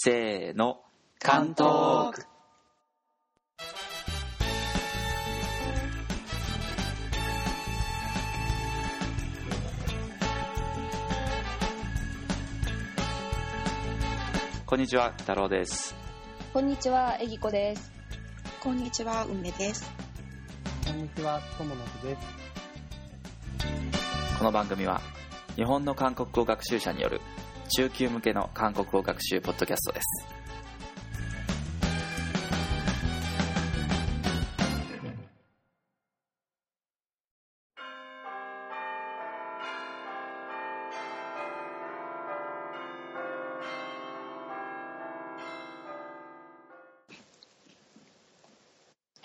せーの、関東区。こんにちは、太郎です。こんにちは、えぎこです。こんにちは、梅です。こんにちは、とものすです。この番組は、日本の韓国語学習者による中級向けの韓国語学習ポッドキャストです。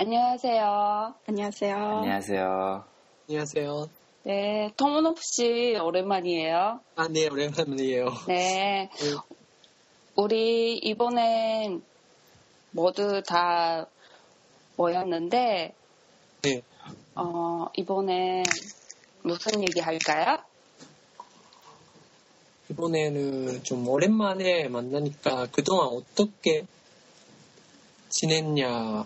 안녕하세요 안녕하세요. 안녕하세요. 안녕하세요. 네, 터무노프 씨 오랜만이에요. 아, 네, 오랜만이에요. 네, 네. 우리 이번엔 모두 다 모였는데, 네. 어, 이번엔 무슨 얘기 할까요? 이번에는 좀 오랜만에 만나니까 그동안 어떻게 지냈냐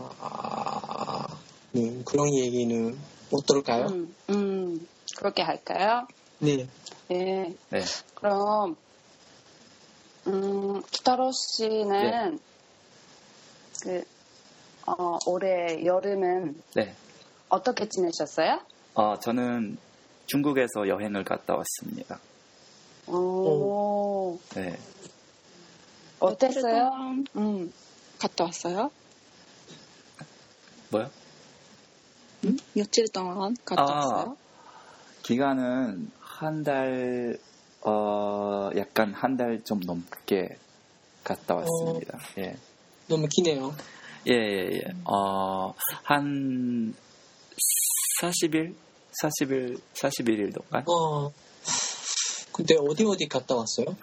는 그런 얘기는 어떨까요? 음, 음, 그렇게 할까요? 네. 네, 네. 그럼, 음, 기타로 씨는, 그, 어, 올해 여름은 네. 어떻게 지내셨어요? 어, 저는 중국에서 여행을 갔다 왔습니다. 오, 네. 어땠어요? 음, 갔다 왔어요? 뭐요? 응? 며칠 동안 갔다 아. 왔어요? 기간은 한 달, 어, 약간 한 달 좀 넘게 갔다 왔습니다. 예. 너무 기네요. 예, 예, 예. 어, 한 40일? 40일, 41일 동안? 어. 근데 어디 어디 갔다 왔어요?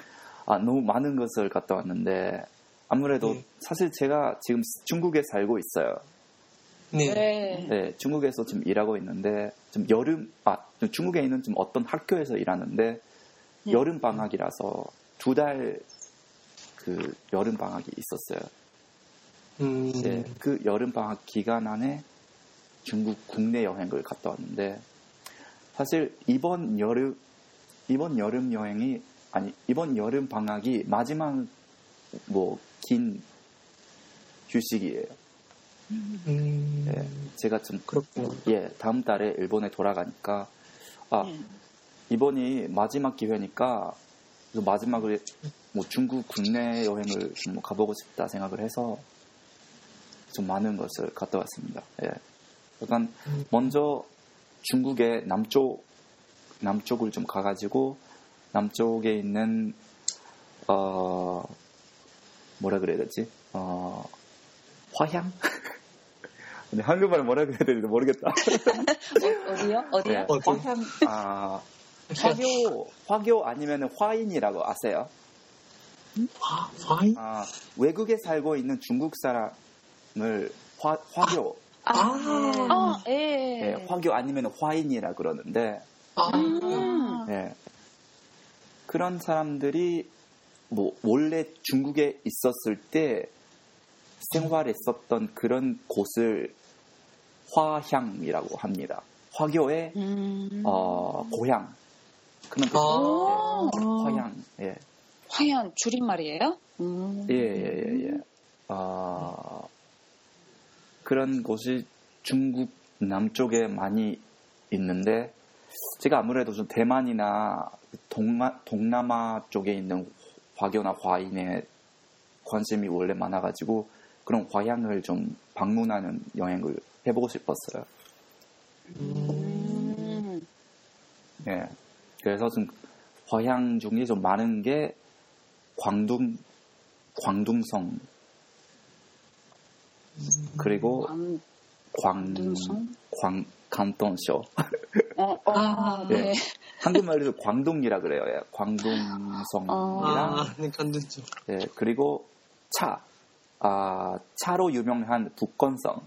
아, 너무 많은 것을 갔다 왔는데, 아무래도 네. 사실 제가 지금 중국에 살고 있어요. 네. 네. 네, 중국에서 좀 일하고 있는데, 좀 여름, 아, 좀 중국에 있는 좀 어떤 학교에서 일하는데, 네. 여름 방학이라서 두 달 그 여름 방학이 있었어요. 음. 네, 그 여름 방학 기간 안에 중국 국내 여행을 갔다 왔는데, 사실 이번 여름, 이번 여름 여행이, 아니, 이번 여름 방학이 마지막 뭐 긴 휴식이에요. 음. 네, 제가 좀 그렇구나. 예, 다음 달에 일본에 돌아가니까 아 네. 이번이 마지막 기회니까 그 마지막으로 뭐 중국 국내 여행을 좀 가보고 싶다 생각을 해서 좀 많은 것을 갔다 왔습니다. 예. 약간 음. 먼저 중국의 남쪽 남쪽을 좀 가가지고 남쪽에 있는 어 뭐라 그래야 되지? 어 화향? 근데 한국말 뭐라 그래야 되는지 모르겠다. 어, 어디요? 어디요? 네, 어디? 화향, 아, 화교, 화교 아니면 화인이라고 아세요? 화, 화이? 아, 외국에 살고 있는 중국 사람을 화, 화교, 아. 아, 예. 예, 화교 아니면 화인이라 그러는데, 아. 음. 예. 그런 사람들이 뭐 원래 중국에 있었을 때 생활했었던 그런 곳을 화향이라고 합니다. 화교의 음. 어, 고향 그런 뜻. 아. 예, 화향. 예. 화연 줄임말이에요? 음. 예, 예, 예, 예. 어, 그런 곳이 중국 남쪽에 많이 있는데, 제가 아무래도 좀 대만이나 동아, 동남아 쪽에 있는 화교나 화인에 관심이 원래 많아가지고, 그런 화향을 좀 방문하는 여행을 해보고 싶었어요. 음. 예. 그래서 좀 화향 중에 좀 많은 게 광둥, 광둥성, 그리고 광, 광, 광둥성? 광, 간동쇼. 어, 어, 아, 네. 한국말로 광둥이라 그래요. 예. 광둥성이랑, 아, 네, 간두죠. 예. 그리고 차. 아, 차로 유명한 북건성.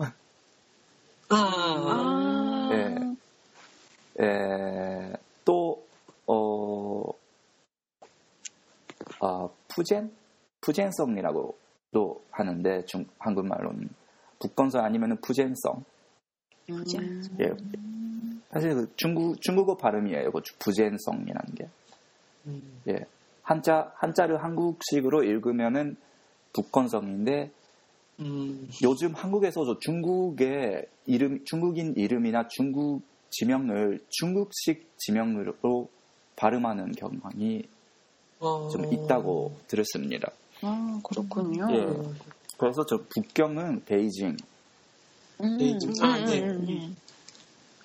아. 아. 예. 에, 또, 어, 아, 푸젠? 푸젠성이라고도 하는데 중, 한국말로는 북건성 아니면은 푸젠성. 음. 예. 사실 그 중국 중국어 발음이에요. 그 부젠성이라는 게. 음. 예. 한자 한자를 한국식으로 읽으면은 북건성인데 음. 요즘 한국에서도 중국의 이름 중국인 이름이나 중국 지명을 중국식 지명으로 발음하는 경향이 어... 좀 있다고 들었습니다. 아, 그렇군요. 예. 그래서 저 북경은 베이징, 음. 베이징. 아, 네. 음.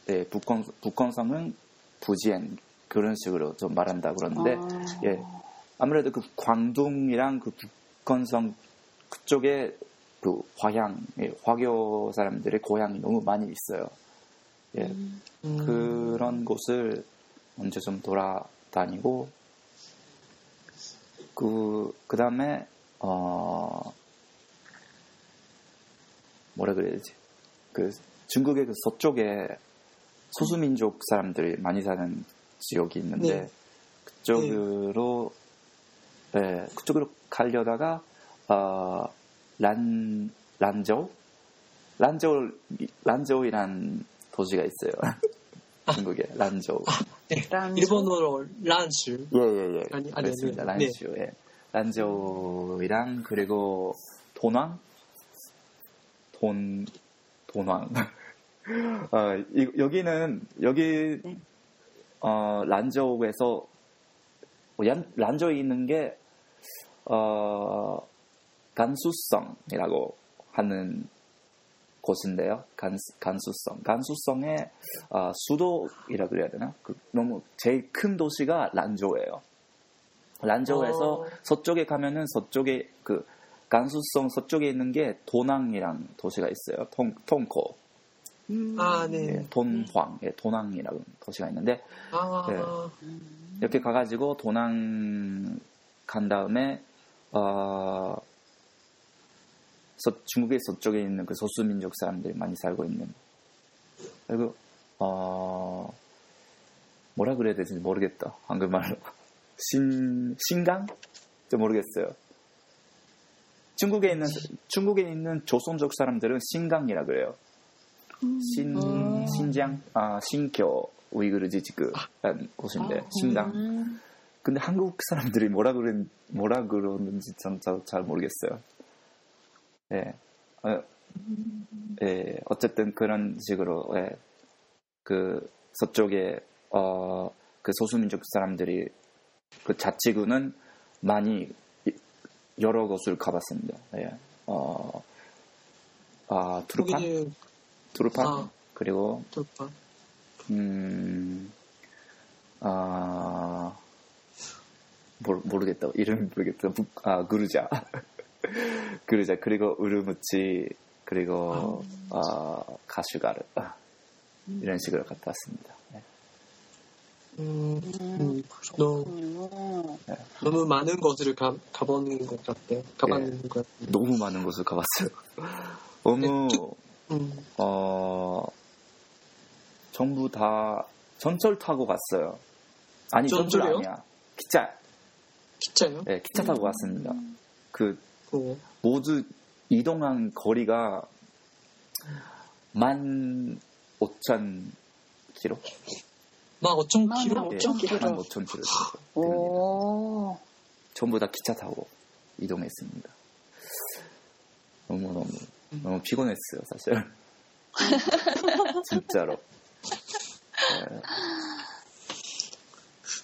네, 북건 북건성은 부지엔 그런 식으로 좀 말한다 그러는데 아. 예. 아무래도 그 광둥이랑 그 북건성 그쪽에 그 화향, 예, 화교 사람들의 고향이 너무 많이 있어요. 예, 음. 음. 그런 곳을 먼저 좀 돌아다니고, 그, 그 다음에, 어, 뭐라 그래야지. 그, 중국의 그 서쪽에 소수민족 사람들이 많이 사는 지역이 있는데, 네. 그쪽으로, 네, 그쪽으로 가려다가, 어, 란, 란저우? 란저우, 란저우이란 도시가 있어요. 중국에, 란저우. 란조? 일본어로 란슈. 예, 예, 예. 아니, 아니, 그렇습니다. 아니, 네. 란주, 예. 란저우이랑, 그리고, 돈왕? 돈, 돈왕. 어, 이- 여기는, 여기, 네. 어, 란저우에서, 어, 얀- 란저우에 있는 게, 어, 간수성이라고 하는 곳인데요. 간, 간수성. 간수성의 어, 수도이라 그래야 되나? 그 너무 제일 큰 도시가 란저우예요. 란저우에서 어. 서쪽에 가면은 서쪽에 그 간수성 서쪽에 있는 게 도낭이랑 도시가 있어요. 통, 통코, 음. 아, 네. 예, 돈황, 예, 도낭이라는 도시가 있는데 아, 네. 이렇게 가가지고 도낭 간 다음에 어, 서- 중국의 서쪽에 있는 그 소수민족 사람들이 많이 살고 있는. 그리고 어 뭐라 그래야 되지 모르겠다. 한국말로 신 신강? 좀 모르겠어요. 중국에 있는 중국에 있는 조선족 사람들은 신강이라 그래요. 신 음. 신장 아 신교 우이그르 지지크라는 곳인데 신강. 음. 근데 한국 사람들이 뭐라 그런 뭐라 그러는지 진짜 잘 모르겠어요. 예, 어, 예, 어쨌든 그런 식으로 예, 그 서쪽에 어, 그 소수민족 사람들이 그 자치구는 많이 이- 여러 곳을 가봤습니다. 예, 어, 아 투르판, 거기는 투르판 아. 그리고 돌파. 음, 아, 모르, 모르겠다. 이름 모르겠다. 북, 아, 그루자. 그루자. 그리고 우르무치, 그리고, 아, 가슈가르. 아, 이런 식으로 갔다 왔습니다. 네. 음, 음, 음, 너무, 그렇군요. 너무 많은 곳을 가, 가보는 것 같아요. 가봤는 것 같아요. 너무 많은 곳을 가봤어요. 너무, 음, 어, 전부 다 전철 타고 갔어요. 아니, 전철? 아니야. 기차, 기차요? 네, 기차 타고 갔습니다. 그, 어, 모두 이동한 거리가 만 오천 킬로? 막 5천 만 킬로? 오- 예, 5,000만 오천. 오. 전부 다 기차 타고 이동했습니다. 너무 너무 너무 피곤했어요, 사실. 진짜로. 네,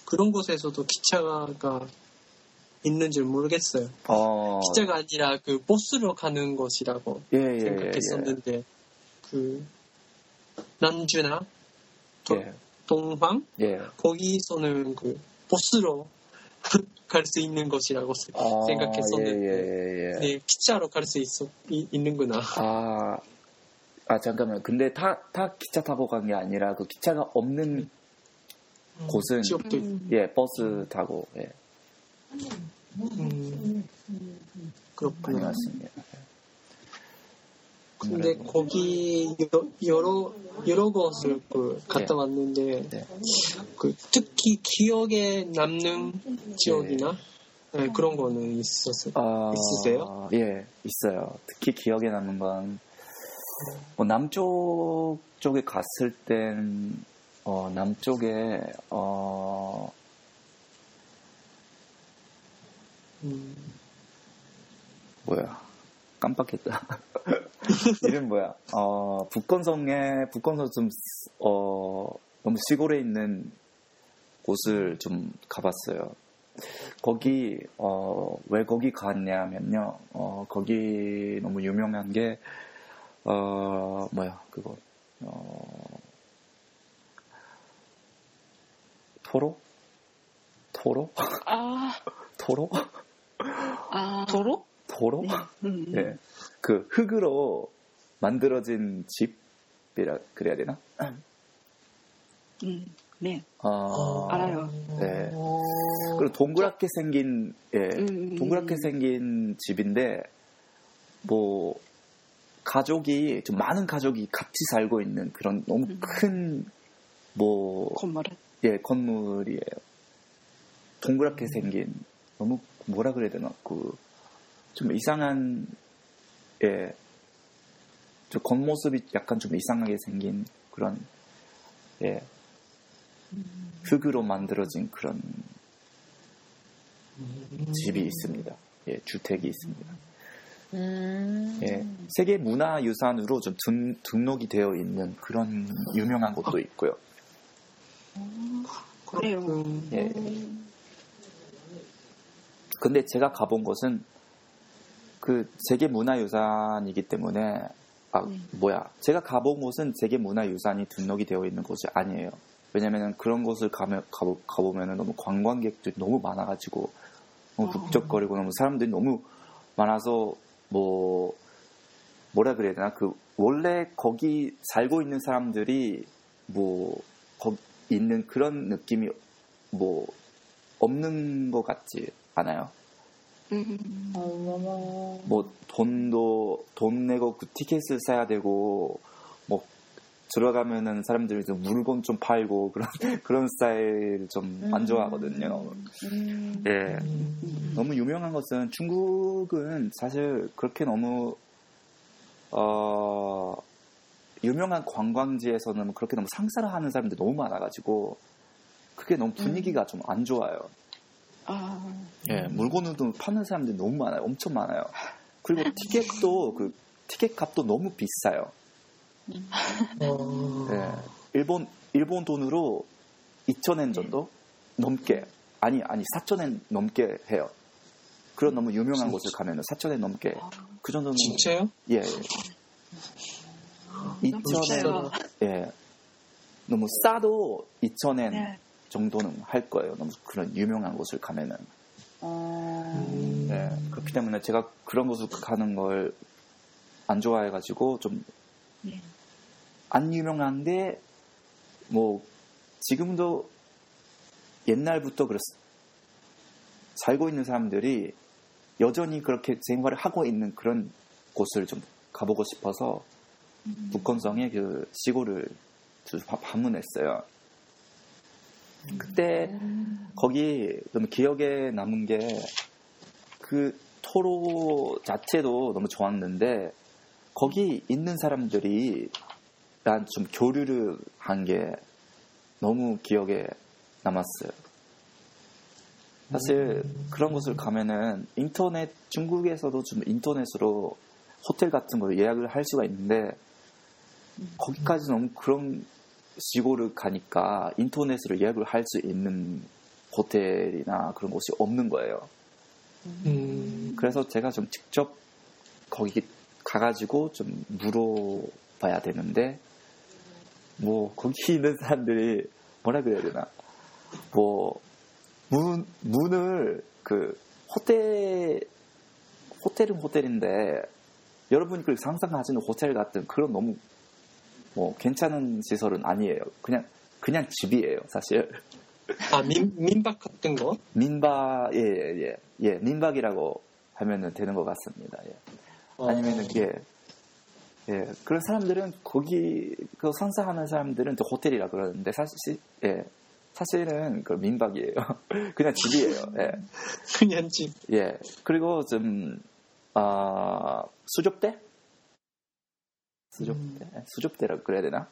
그런 곳에서도 기차가 있는 줄 모르겠어요. 어, 기차가 아니라 그 버스로 가는 곳이라고 예, 예, 예, 생각했었는데 그 난주나 도- 예, 동황 예. 거기서는 그 버스로 갈수 있는 곳이라고 세- 어, 생각했었는데 예, 예, 예. 네, 기차로 갈 수 있는구나. 아, 아 잠깐만. 근데 다, 다 기차 타고 간 게 아니라 그 기차가 없는 곳은 지역도 있- 예 버스 타고 예, 음, 많이 그렇구나. 왔습니다. 근데 아무래도. 거기 여- 여러 여러 곳을 그 갔다 왔는데 네. 그 특히 기억에 남는 지역이나 네, 그런 거는 있었어요. 아, 있으세요? 예, 있어요. 특히 기억에 남는 건, 뭐 남쪽 쪽에 갔을 땐, 어, 남쪽에, 어, 음, 뭐야. 깜빡했다. 이름 뭐야. 어, 북건성에, 북건성 좀, 어, 너무 시골에 있는 곳을 좀 가봤어요. 거기, 어, 왜 거기 갔냐면요. 어, 거기 너무 유명한 게, 어, 뭐야, 그거, 어, 토로? 토로? 아, 토로? 아. 도로? 토로? 음. 예. 그 흙으로 만들어진 집이라 그래야 되나? 음, 네. 어, 알아요. 네. 그리고 동그랗게 생긴 예, 음. 동그랗게 생긴 집인데 뭐 가족이 좀 많은 가족이 같이 살고 있는 그런 너무 음. 큰뭐 건물은. 예, 건물이에요. 동그랗게 생긴 너무 뭐라 그래야 되나 그 좀 이상한 예, 저 겉모습이 약간 좀 이상하게 생긴 그런 예 흙으로 만들어진 그런 집이 있습니다. 예, 주택이 있습니다. 음. 예, 세계 문화 유산으로 좀 등, 등록이 되어 있는 그런 유명한 곳도 있고요. 그래요. 그렇군. 예. 근데 제가 가본 곳은 그 세계 문화유산이기 때문에 아 음. 뭐야 제가 가본 곳은 세계 문화유산이 등록이 되어 있는 곳이 아니에요. 왜냐면은 그런 곳을 가면 가보, 가보면은 너무 관광객들이 너무 많아가지고 너무 어. 북적거리고 너무 사람들이 너무 많아서 뭐 뭐라 그래야 되나 그 원래 거기 살고 있는 사람들이 뭐거 있는 그런 느낌이 뭐 없는 것 같지 않아요. 음. 어머머. 뭐 돈도 돈 내고 그 티켓을 사야 되고 뭐 들어가면은 사람들이 좀 물건 좀 팔고 그런 그런 스타일 좀 안 좋아하거든요. 음. 예. 음, 너무 유명한 것은 중국은 사실 그렇게 너무 어 유명한 관광지에서는 그렇게 너무 상사를 하는 사람들이 너무 많아가지고 그게 너무 분위기가 좀안 좋아요. 아. 예, 물건을 좀 파는 사람들이 너무 많아요. 엄청 많아요. 그리고 티켓도 그 티켓 값도 너무 비싸요. 어, 예, 일본 일본 돈으로 2,000엔 정도 넘게 아니 아니 4,000엔 넘게 해요. 그런 너무 유명한 진짜? 곳을 가면은 4,000엔 넘게 그 정도는 진짜요? 예, 예. 너무 2,000엔 비싸요. 예. 너무 싸도 2,000엔 네. 정도는 할 거예요. 너무 그런 유명한 곳을 가면은. 어. 음, 네, 그렇기 때문에 제가 그런 곳을 가는 걸 안 좋아해가지고 좀안 네. 유명한데 뭐 지금도 옛날부터 그랬 살고 있는 사람들이 여전히 그렇게 생활을 하고 있는 그런 곳을 좀 가보고 싶어서 북건성의 그 시골을 좀 방문했어요. 그때 거기 너무 기억에 남은 게 그 토로 자체도 너무 좋았는데 거기 있는 사람들이 난 좀 교류를 한 게 너무 기억에 남았어요. 사실 그런 곳을 가면은 인터넷 중국에서도 좀 인터넷으로 호텔 같은 걸 예약을 할 수가 있는데 거기까지 너무 그런 시골을 가니까 인터넷으로 예약을 할 수 있는 호텔이나 그런 곳이 없는 거예요. 음, 그래서 제가 좀 직접 거기 가가지고 좀 물어봐야 되는데 뭐 거기 있는 사람들이 뭐라 그래야 되나 뭐 문, 문을 그 호텔 호텔은 호텔인데 여러분이 그 상상하시는 호텔 같은 그런 너무 뭐 괜찮은 시설은 아니에요. 그냥 그냥 집이에요, 사실. 아, 민, 민박 같은 거? 민박 예 예 예, 예, 민박이라고 하면은 되는 것 같습니다. 예. 어, 아니면은 예. 예. 그런 사람들은 거기 그 상사하는 사람들은 또 호텔이라 그러는데 사실 예. 사실은 그 민박이에요. 그냥 집이에요. 예. 그냥 집. 예. 그리고 좀, 아, 수족대? 수족대? 수족대라고 그래야 되나?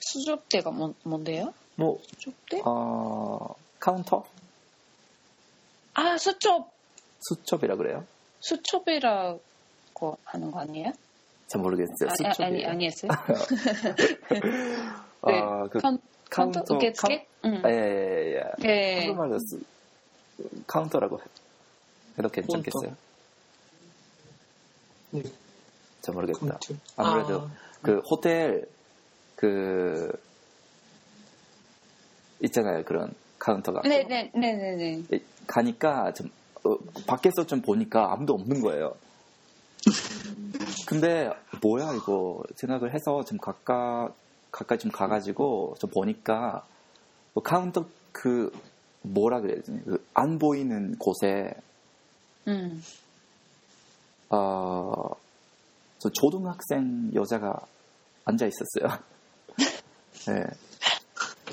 수족대가 뭐, 뭔데요? 뭐, 수족대? 어, 카운터? 아, 수첩! 수첩이라 그래요? 수첩이라고 하는 거 아니에요? 잘 모르겠어요. 아, 수첩이. 아니, 아니었어요? 아, 그, 카운, 카운터? 카운터,受付? 응. 예, 예, 예. 예. 한국말로 수, 카운터라고 해- 해도 괜찮겠어요? 네. 잘 모르겠다. 카운트. 아무래도 아, 그 호텔 그 있잖아요 그런 카운터가 네네네네네. 예, 가니까 좀 어, 밖에서 좀 보니까 아무도 없는 거예요. 근데 뭐야 이거 생각을 해서 좀 가까 가까이 좀 가가지고 좀 보니까 그 카운터 그 뭐라 그래야 되지 그 안 보이는 곳에 음. 어, 저 초등학생 여자가 앉아 있었어요. 네.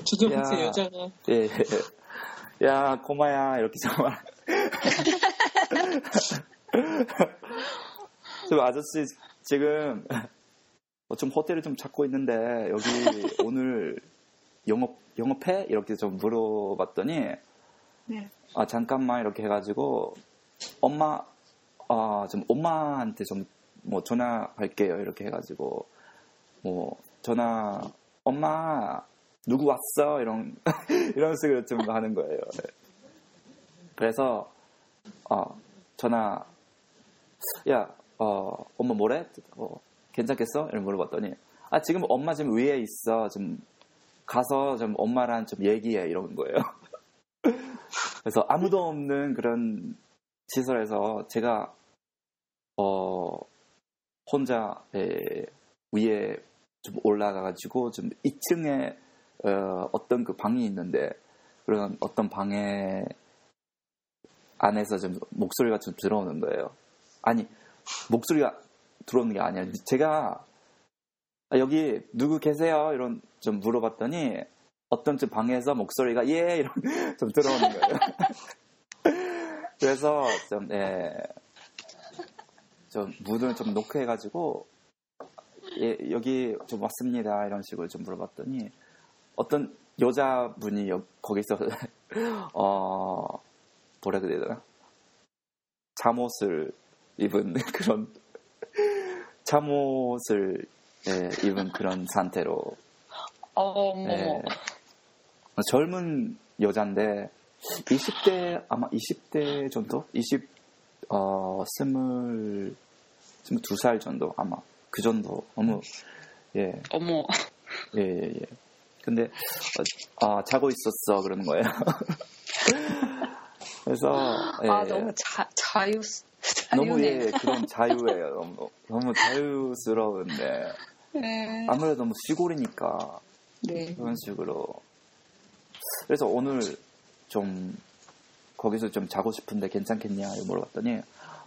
초등학생 야. 여자가 예, 예. 야, 고마야, 이렇게 정말. 저 아저씨, 지금, 어, 좀 호텔을 좀 찾고 있는데, 여기 오늘 영업, 영업해? 이렇게 좀 물어봤더니, 네. 아, 잠깐만, 이렇게 해가지고, 엄마, 아, 좀 엄마한테 좀, 뭐, 전화할게요. 이렇게 해가지고, 뭐, 전화, 엄마, 누구 왔어? 이런, 이런 식으로 좀 하는 거예요. 네. 그래서, 어, 전화, 야, 어, 엄마 뭐래? 어, 괜찮겠어? 이런 물어봤더니, 아, 지금 엄마 지금 위에 있어. 좀, 가서 좀 엄마랑 좀 얘기해. 이런 거예요. 그래서 아무도 없는 그런 시설에서 제가, 어, 혼자, 에, 위에 좀 올라가가지고 좀 2층에 어, 어떤 그 방이 있는데 그런 어떤 방에 안에서 좀 목소리가 좀 들어오는 거예요. 아니 목소리가 들어오는 게 아니라 제가 아, 여기 누구 계세요? 이런 좀 물어봤더니 어떤 좀 방에서 목소리가 예 이런 좀 들어오는 거예요. 그래서 좀 예. 좀 문을 좀 노크해가지고 예, 여기 좀 왔습니다. 이런 식으로 좀 물어봤더니 어떤 여자분이 여- 거기서 어 뭐라 그래야 되나? 잠옷을 입은 그런 잠옷을 예, 입은 그런 상태로. 어머. 예, 젊은 여잔데 20대 아마 20대 정도? 20 어, 스물 스물 두 살 정도 아마 그 정도 너무 예 어머. 예, 예, 예. 근데, 어, 아, 자고 있었어, 그러는 거예요. 그래서, 예, 아, 너무 자, 자유, 너무, 자유네. 예, 그런 자유예요. 너무, 너무 자유스러운데, 네. 아무래도 너무 시골이니까, 네. 그런 식으로. 그래서 오늘 좀, 거기서 좀 자고 싶은데 괜찮겠냐, 물어봤더니,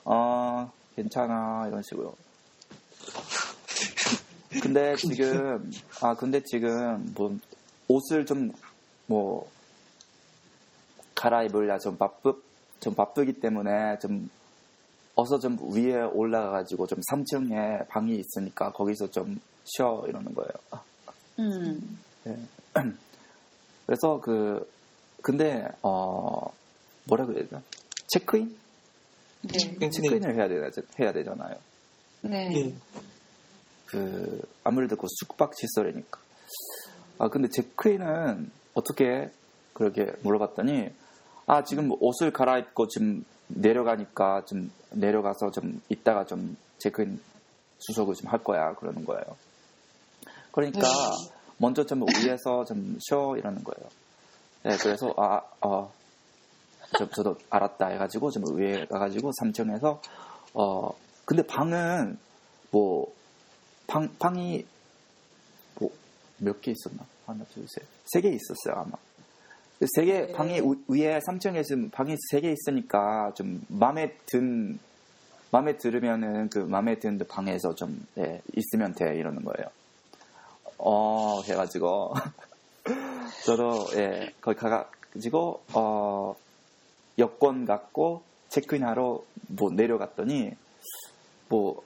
어, 괜찮아, 이런 식으로. 근데 지금, 아, 근데 지금, 뭐, 옷을 좀, 뭐, 갈아입으려 좀 바쁘, 좀 바쁘기 때문에 좀, 어서 좀 위에 올라가가지고 좀 3층에 방이 있으니까 거기서 좀 쉬어, 이러는 거예요. 음. 그래서 그, 근데, 어, 뭐라 그래야 되나? 체크인? 네. 체크인을 해야, 되나, 해야 되잖아요. 네. 예. 그 아무래도 그 숙박 시설이니까. 아 근데 체크인은 어떻게 그렇게 물어봤더니 아 지금 옷을 갈아입고 지금 내려가니까 좀 내려가서 좀 이따가 좀 체크인 수속을 좀 할 거야 그러는 거예요. 그러니까 먼저 좀 위에서 좀 쉬어 이러는 거예요. 네 그래서 아 어 저 도 알았다 해가지고 좀 위에 가가지고 3층에서 어 근데 방은 뭐 방, 방이 뭐 몇 개 있었나? 하나, 둘, 셋. 세 개 있었어요, 아마. 세 개, 네. 방이 우- 위에 3층에 지금 방이 세 개 있으니까 좀 마음에 든, 마음에 들으면은 그 마음에 드는 방에서 좀, 예, 있으면 돼, 이러는 거예요. 어, 해가지고. 저도 예 거기 가가지고 어 여권 갖고 체크인하러 뭐 내려갔더니 뭐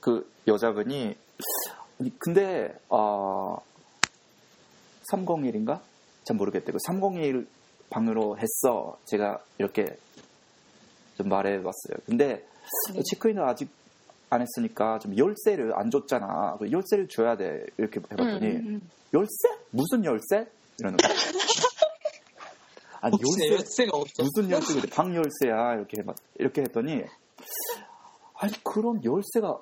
그 여자분이 아니, 근데 어 301인가 잘 모르겠대 그301 방으로 했어 제가 이렇게 좀 말해봤어요 근데 네. 체크인을 아직 안 했으니까 좀 열쇠를 안 줬잖아 그 열쇠를 줘야 돼 이렇게 해봤더니 음. 열쇠? 무슨 열쇠? 이러는 거야. 아니 열쇠 열쇠가 없어? 무슨 열쇠인데 방 열쇠야 이렇게 막 이렇게 했더니 아니 그런 열쇠가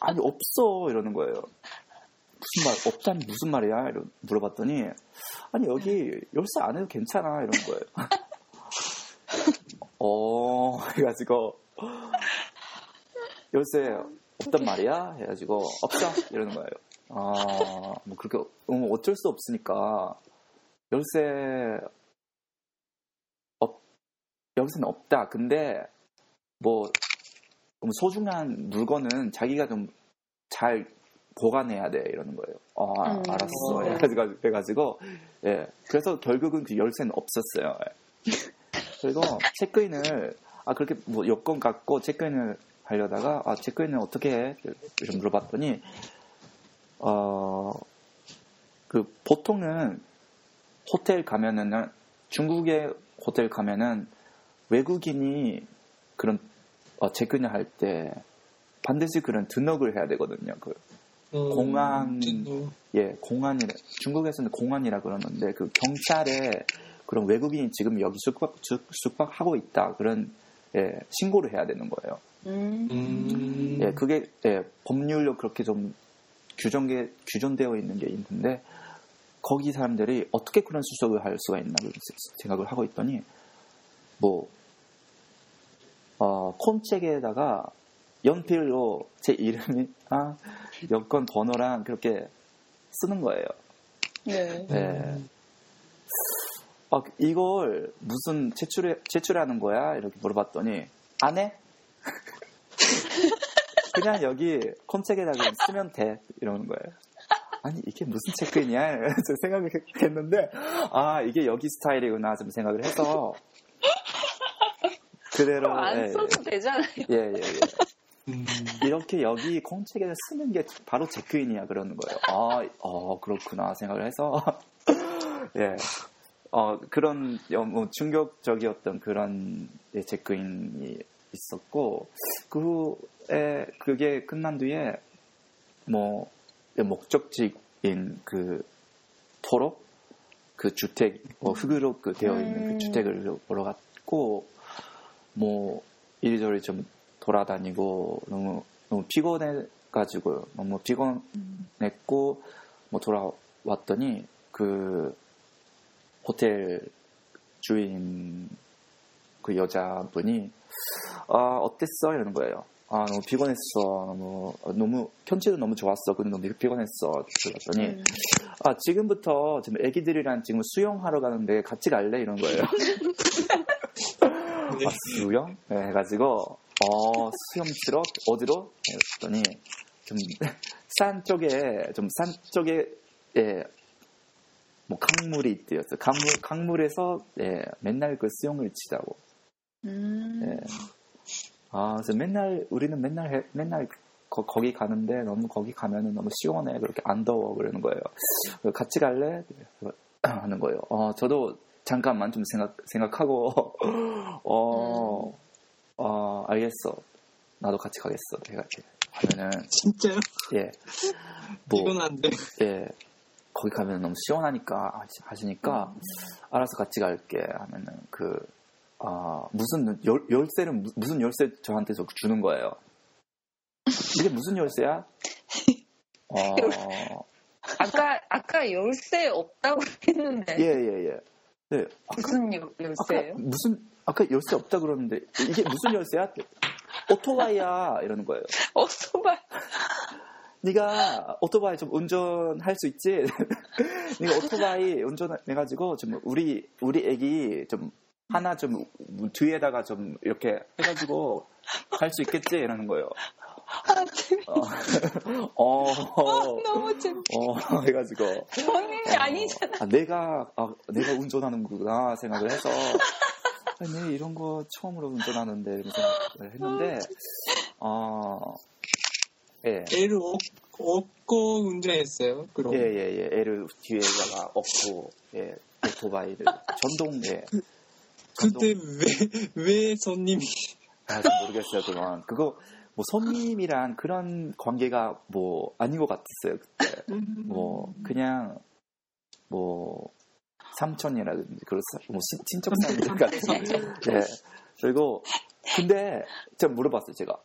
아니 없어 이러는 거예요. 무슨 말 없다니 무슨 말이야? 이러 물어봤더니 아니 여기 열쇠 안 해도 괜찮아 이러는 거예요. 어 해가지고 열쇠 없단 말이야 해가지고 없어 이러는 거예요. 아, 뭐 그렇게 어, 어쩔 수 없으니까 열쇠 없 여기서는 없다. 근데 뭐좀 소중한 물건은 자기가 좀 잘 보관해야 돼 이러는 거예요. 아, 음. 알았어. 해가지고, 해가지고 예, 그래서 결국은 그 열쇠는 없었어요. 예. 그리고 체크인을 아 그렇게 뭐 여권 갖고 체크인을 하려다가 아 체크인은 어떻게 해? 이렇게 물어봤더니 어, 그 보통은 호텔 가면은 중국의 호텔 가면은 외국인이 그런 어, 체크인을 할 때 반드시 그런 등록을 해야 되거든요. 그 음, 공항- 진짜. 예, 공안이라 중국에서는 공안이라 그러는데 그 경찰에 그런 외국인이 지금 여기 숙박 숙, 숙박하고 있다 그런 예, 신고를 해야 되는 거예요. 음. 음. 예, 그게 예, 법률로 그렇게 좀 규정게 규정되어 있는 게 있는데 거기 사람들이 어떻게 그런 수속을 할 수가 있나 생각을 하고 있더니 뭐 어, 콘책에다가 연필로 제 이름이랑 여권 번호랑 그렇게 쓰는 거예요. 네. 네. 아, 이걸 무슨 제출해, 제출하는 거야? 이렇게 물어봤더니, 안 해? 그냥 여기 컴책에다가 쓰면 돼. 이러는 거예요. 아니, 이게 무슨 체크인이야? 저 생각을 했는데, 아, 이게 여기 스타일이구나. 좀 생각을 해서, 그대로, 안 예, 써도 되잖아요. 예, 예, 예. 음. 이렇게 여기 콩책에 쓰는 게 바로 체크인이야 그러는 거예요. 아, 어, 그렇구나 생각을 해서 예, 어 그런 어, 뭐 충격적이었던 그런 예, 체크인이 있었고 그 후에 그게 끝난 뒤에 뭐 예, 목적지인 그 토록 그 주택 어, 흙으로 그 되어 있는 음. 그 주택을 보러 갔고 뭐 이리저리 좀 돌아다니고 너무 너무 피곤해 가지고 너무 피곤했고 뭐 돌아왔더니 그 호텔 주인 그 여자분이 아 어땠어 이러는 거예요. 아 너무 피곤했어 너무 너무 편지도 너무 좋았어 근데 너무 피곤했어 그랬더니 음. 아 지금부터 지금 애기들이랑 지금 수영하러 가는데 같이 갈래 이런 거예요. 네. 아, 수영? 네, 해가지고, 어, 수영 치러? 어디로? 했더니, 좀, 산 쪽에, 좀 산 쪽에, 예, 뭐, 강물이 있대요. 강물, 강물에서, 예, 맨날 그 수영을 치자고. 음. 예. 아, 그래서 맨날, 우리는 맨날, 해- 맨날 거, 기 가는데 너무 거기 가면은 너무 시원해. 그렇게 안 더워. 그러는 거예요. 같이 갈래? 하는 거예요. 어, 저도 잠깐만 좀 생각, 생각하고, 어, 어, 알겠어. 나도 같이 가겠어. 내가 이렇게 하면은, 진짜요? 예. 뭐, 피곤한데. 예. 거기 가면 너무 시원하니까 하시- 하시니까 알아서 같이 갈게 하면은 그 아, 무슨 열, 열쇠는 무- 무슨 열쇠 저한테 저 주는 거예요. 이게 무슨 열쇠야? 어, 아까 아까 열쇠 없다고 했는데 예, 예, 예. 네. 무슨 열- 아까 열쇠예요? 무슨 아까 열쇠 없다 그러는데 이게 무슨 열쇠야? 오토바이야 이러는 거예요. 오토바이. 네가 오토바이 좀 운전할 수 있지? 네가 오토바이 운전해가지고 좀 우리 우리 애기 좀 하나 좀 뒤에다가 좀 이렇게 해가지고 갈 수 있겠지 이러는 거예요. 어, 어, 너무 재밌 어, 해가지고. 본인이 아니잖아. 아, 내가, 아, 내가 운전하는구나 생각을 해서, 아니, 이런 거 처음으로 운전하는데, 이런 생각을 했는데, 어, 예. 애를 얻- 얻고 운전했어요. 그럼. 예, 예, 예. 애를 뒤에다가 업고, 예, 오토바이를. 전동, 예. 그때 왜, 왜 손님이, 아, 잘 모르겠어요, 그건. 그거, 뭐, 손님이랑 그런 관계가 뭐, 아닌 것 같았어요, 그때. 뭐, 그냥, 뭐, 삼촌이라든지, 그런, 사- 뭐, 시- 친척 사람들 같은. 예. 그리고, 근데, 제가 물어봤어요, 제가.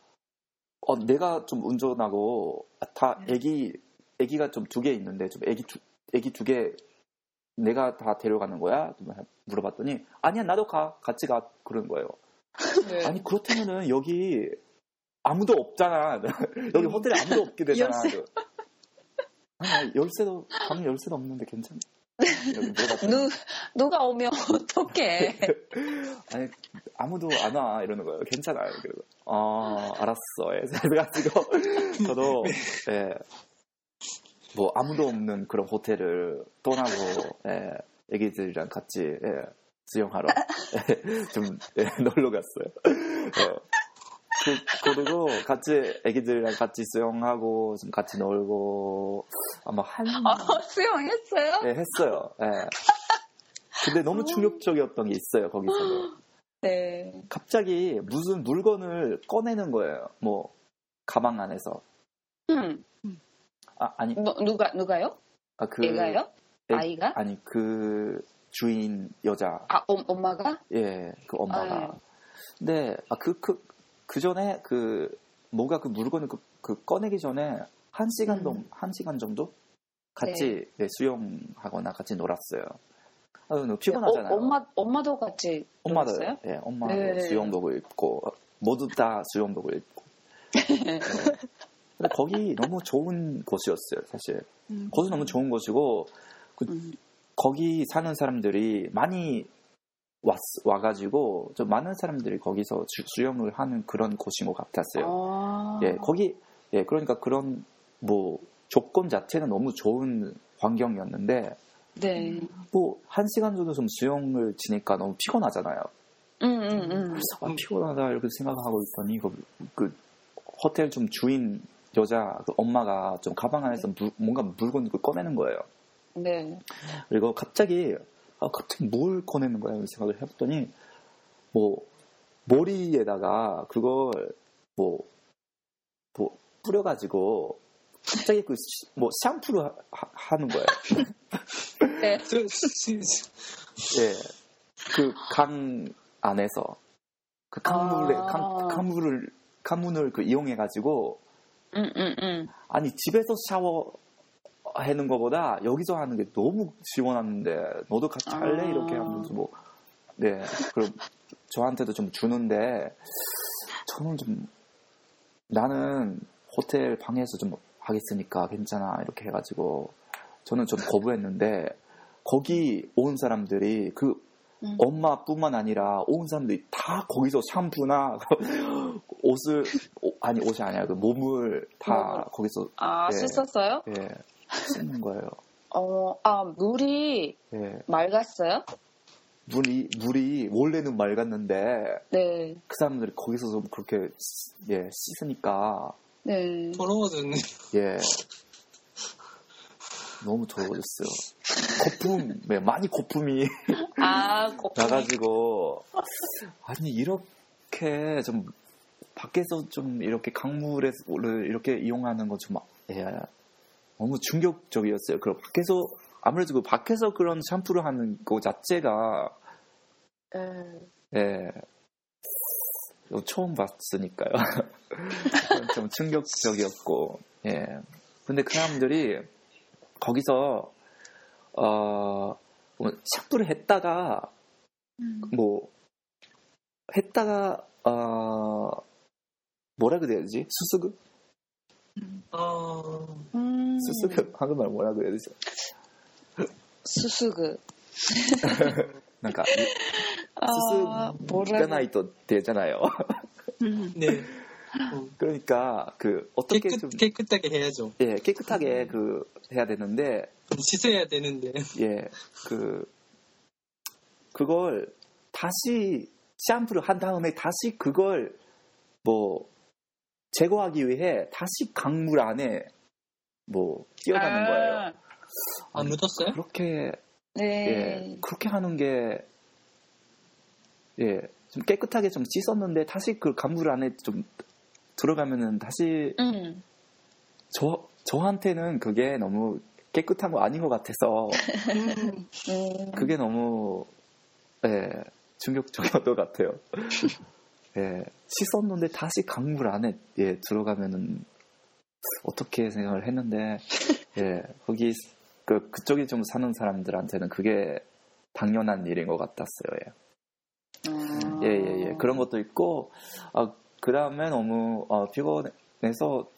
어, 내가 좀 운전하고, 아, 다, 애기, 애기가 좀 두 개 있는데, 좀 애기 두, 애기 두 개, 내가 다 데려가는 거야? 물어봤더니, 아니야, 나도 가. 같이 가. 그러는 거예요. 네. 아니 그렇다면은 여기 아무도 없잖아. 여기 호텔에 아무도 없게 되잖아. 열쇠. 아니 열쇠도 방 열쇠도 없는데 괜찮아. 누, 누가 오면 어떡해. 아니 아무도 안 와 이러는 거예요. 괜찮아. 그래서 아 알았어. 예. 그래가지고 저도 예. 뭐 아무도 없는 그런 호텔을 떠나고 예. 애기들이랑 같이 예. 수영하러 예, 좀 예, 놀러 갔어요. 어. 그, 그리고 같이 애기들이랑 같이 수영하고 좀 같이 놀고 아마 한 어, 수영했어요? 네, 했어요. 예. 근데 너무 충격적이었던 게 있어요 거기서는. 네. 갑자기 무슨 물건을 꺼내는 거예요. 뭐 가방 안에서. 음. 아 아니 뭐, 누가, 누가요? 아, 그 얘가요? 애- 아이가? 아니 그 주인 여자 아, 엄, 엄마가? 예 그 엄마가. 아유. 근데 아그 그 그 전에 그 뭔가 그 물건을 그, 그 꺼내기 전에 한 시간 음. 정도 한 시간 정도 같이 네, 수영하거나 같이 놀았어요. 아, 너무 피곤하잖아요. 어, 엄마, 엄마도 같이 엄마도 놀았어요? 예, 엄마도 네. 수영복을 입고 모두 다 수영복을 입고. 예. 근데 거기 너무 좋은 곳이었어요, 사실. 음. 거기 너무 좋은 곳이고 그 음. 거기 사는 사람들이 많이 왔, 와가지고 좀 많은 사람들이 거기서 주- 수영을 하는 그런 곳인 것 같았어요. 아. 예, 거기 예, 그러니까 그런 뭐 조건 자체는 너무 좋은 환경이었는데 네. 뭐한 시간 정도 좀 수영을 지니까 너무 피곤하잖아요. 음, 음, 음. 아, 피곤하다 이렇게 생각하고 있더니 그, 그 호텔 좀 주인 여자 그 엄마가 좀 가방 안에서 물- 뭔가 물건을 꺼내는 거예요. 네. 그리고 갑자기 아, 갑자기 뭘 꺼내는 거야 이런 생각을 해봤더니 뭐 머리에다가 그걸 뭐, 뭐 뿌려가지고 갑자기 그 뭐 샴푸를 하, 하- 하는 거예요. 네. 예, 그 강 안에서 그 강물에 아. 강, 강물을 강문을 그 이용해 가지고 음, 음, 음. 아니 집에서 샤워 하는 것보다 여기서 하는 게 너무 시원한데 너도 같이 할래 아. 이렇게 하면서 뭐 네, 그럼 저한테도 좀 주는데 저는 좀 나는 호텔 방에서 좀 하겠으니까 괜찮아 이렇게 해가지고 저는 좀 거부했는데 거기 온 사람들이 그 음. 엄마뿐만 아니라 온 사람들이 다 거기서 샴푸나 옷을 오- 아니 옷이 아니라 그 몸을 다. 거기서 아, 예. 씻었어요? 예 씻는 거예요. 어, 아, 물이 예 맑았어요? 물이 물이 원래는 맑았는데 네. 그 사람들이 거기서 좀 그렇게 씻- 예 씻으니까 네. 더러워졌네. 예 너무 더워졌어요. 거품 네, 많이 거품이 아, 거품. 나가지고 아니 이렇게 좀 밖에서 좀 이렇게 강물을 이렇게 이용하는 거 좀 예, 너무 충격적이었어요. 그럼 밖에서 아무래도 그 밖에서 그런 샴푸를 하는 거 자체가 네. 예 처음 봤으니까요. 좀 충격적이었고 예 근데 그 사람들이 거기서 어뭐 샴푸를 했다가 뭐 했다가 어 뭐라 그래야 되지 수습 아, 음, 수습 한국말 뭐라 그래야 되지 수수그. なんか 아, すすがないと 되잖아요. 음. 네. 어, 그러니까 그 어떻게 깨끗, 좀 깨끗하게 해야죠. 예, 깨끗하게 그 해야 되는데 씻어야 되는데. 예, 그 그걸 다시 샴푸를 한 다음에 다시 그걸 뭐 제거하기 위해 다시 강물 안에 뭐 뛰어가는 거예요. 아, 묻었어요? 그렇게 네. 예, 그렇게 하는 게 예, 좀 깨끗하게 좀 씻었는데 다시 그 강물 안에 좀 들어가면은 다시 음. 저 저한테는 그게 너무 깨끗한 거 아닌 것 같아서 음. 음. 그게 너무 예, 충격적이었던 것 같아요. 예, 씻었는데 다시 강물 안에 예, 들어가면은 어떻게 생각을 했는데 예, 거기 그 그쪽에 좀 사는 사람들한테는 그게 당연한 일인 것 같았어요. 예. 아. 예, 예, 예. 그런 것도 있고, 아, 그 다음에 너무, 어, 피곤해서,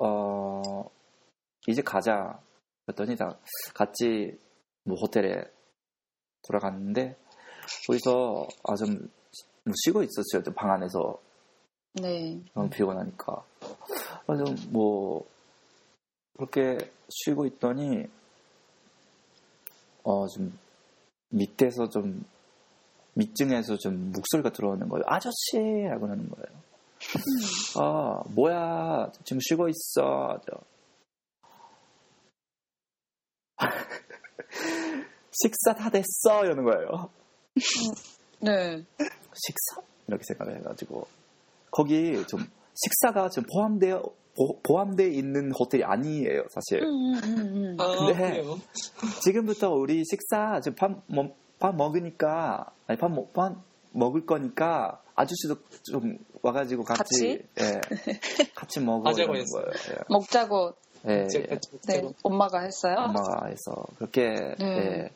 어, 이제 가자. 그랬더니 다 같이, 뭐, 호텔에 돌아갔는데, 거기서, 아, 좀, 뭐 쉬고 있었어요. 좀방 안에서. 네. 너무 피곤하니까. 아, 좀, 뭐, 그렇게 쉬고 있더니, 어, 좀, 밑에서 좀, 밑층에서 좀 목소리가 들어오는 거예요. 아저씨! 라고 하는 거예요. 아, 뭐야. 지금 쉬고 있어. 저. 식사 다 됐어. 이러는 거예요. 네. 식사? 이렇게 생각을 해가지고. 거기 좀 식사가 좀 포함되어, 보, 포함되어 있는 호텔이 아니에요, 사실. 음, 음, 음, 음. 아, 근데- 그래요? 지금부터 우리 식사, 지금 밥, 먹, 밥 먹으니까, 아니, 밥, 먹- 밥 먹을 거니까, 아저씨도 좀 와가지고 같이, 같이? 예, 같이 했어요. 거예요. 먹자고 예, 예, 예. 네. 엄마가 했어요. 엄마가 해서, 그렇게, 네. 예.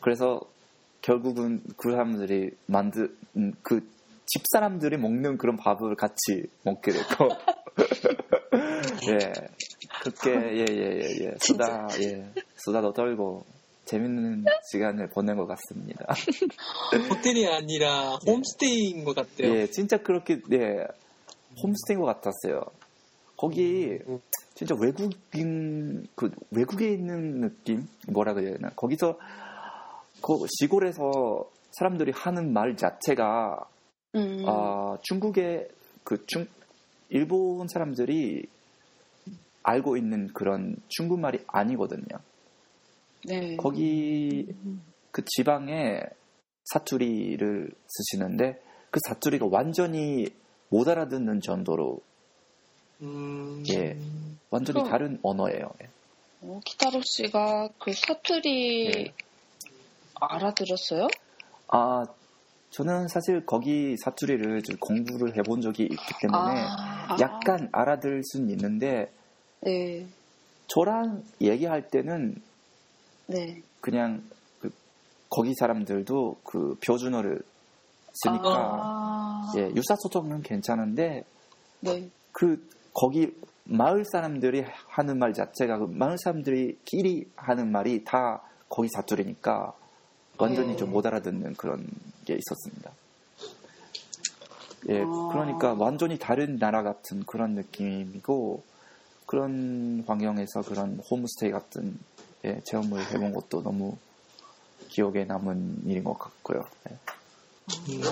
그래서, 결국은 그 사람들이 만든, 음, 그, 집사람들이 먹는 그런 밥을 같이 먹게 됐고, 예. 그렇게, 예, 예, 예, 예. 수다, 예. 수다도 떨고, 재밌는 시간을 보낸 것 같습니다. 호텔이 아니라 홈스테이인 것 같아요. 예, 진짜 그렇게, 예. 홈스테이인 것 같았어요. 거기, 진짜 외국인, 그, 외국에 있는 느낌? 뭐라 그래야 되나? 거기서, 그 시골에서 사람들이 하는 말 자체가, 음. 아, 중국의 그 중, 일본 사람들이 알고 있는 그런 중국말이 아니거든요. 네. 거기 그 지방에 사투리를 쓰시는데 그 사투리가 완전히 못 알아듣는 정도로 음, 예. 완전히 그럼- 다른 언어예요. 예. 어, 키타로 씨가 그 사투리 예. 알아들었어요? 아, 저는 사실 거기 사투리를 좀 공부를 해본 적이 있기 때문에 아, 약간 알아들을 수는 있는데 네. 저랑 얘기할 때는 네. 그냥 그 거기 사람들도 그 표준어를 쓰니까 아, 예, 유사소통은 괜찮은데 네. 그 거기 마을 사람들이 하는 말 자체가 그 마을 사람들이끼리 하는 말이 다 거기 사투리니까 완전히 음. 좀못 알아듣는 그런 게 있었습니다. 예, 아. 그러니까 완전히 다른 나라 같은 그런 느낌이고 그런 환경에서 그런 홈스테이 같은 예, 체험을 해본 것도 너무 기억에 남은 일인 것 같고요. 예, 음,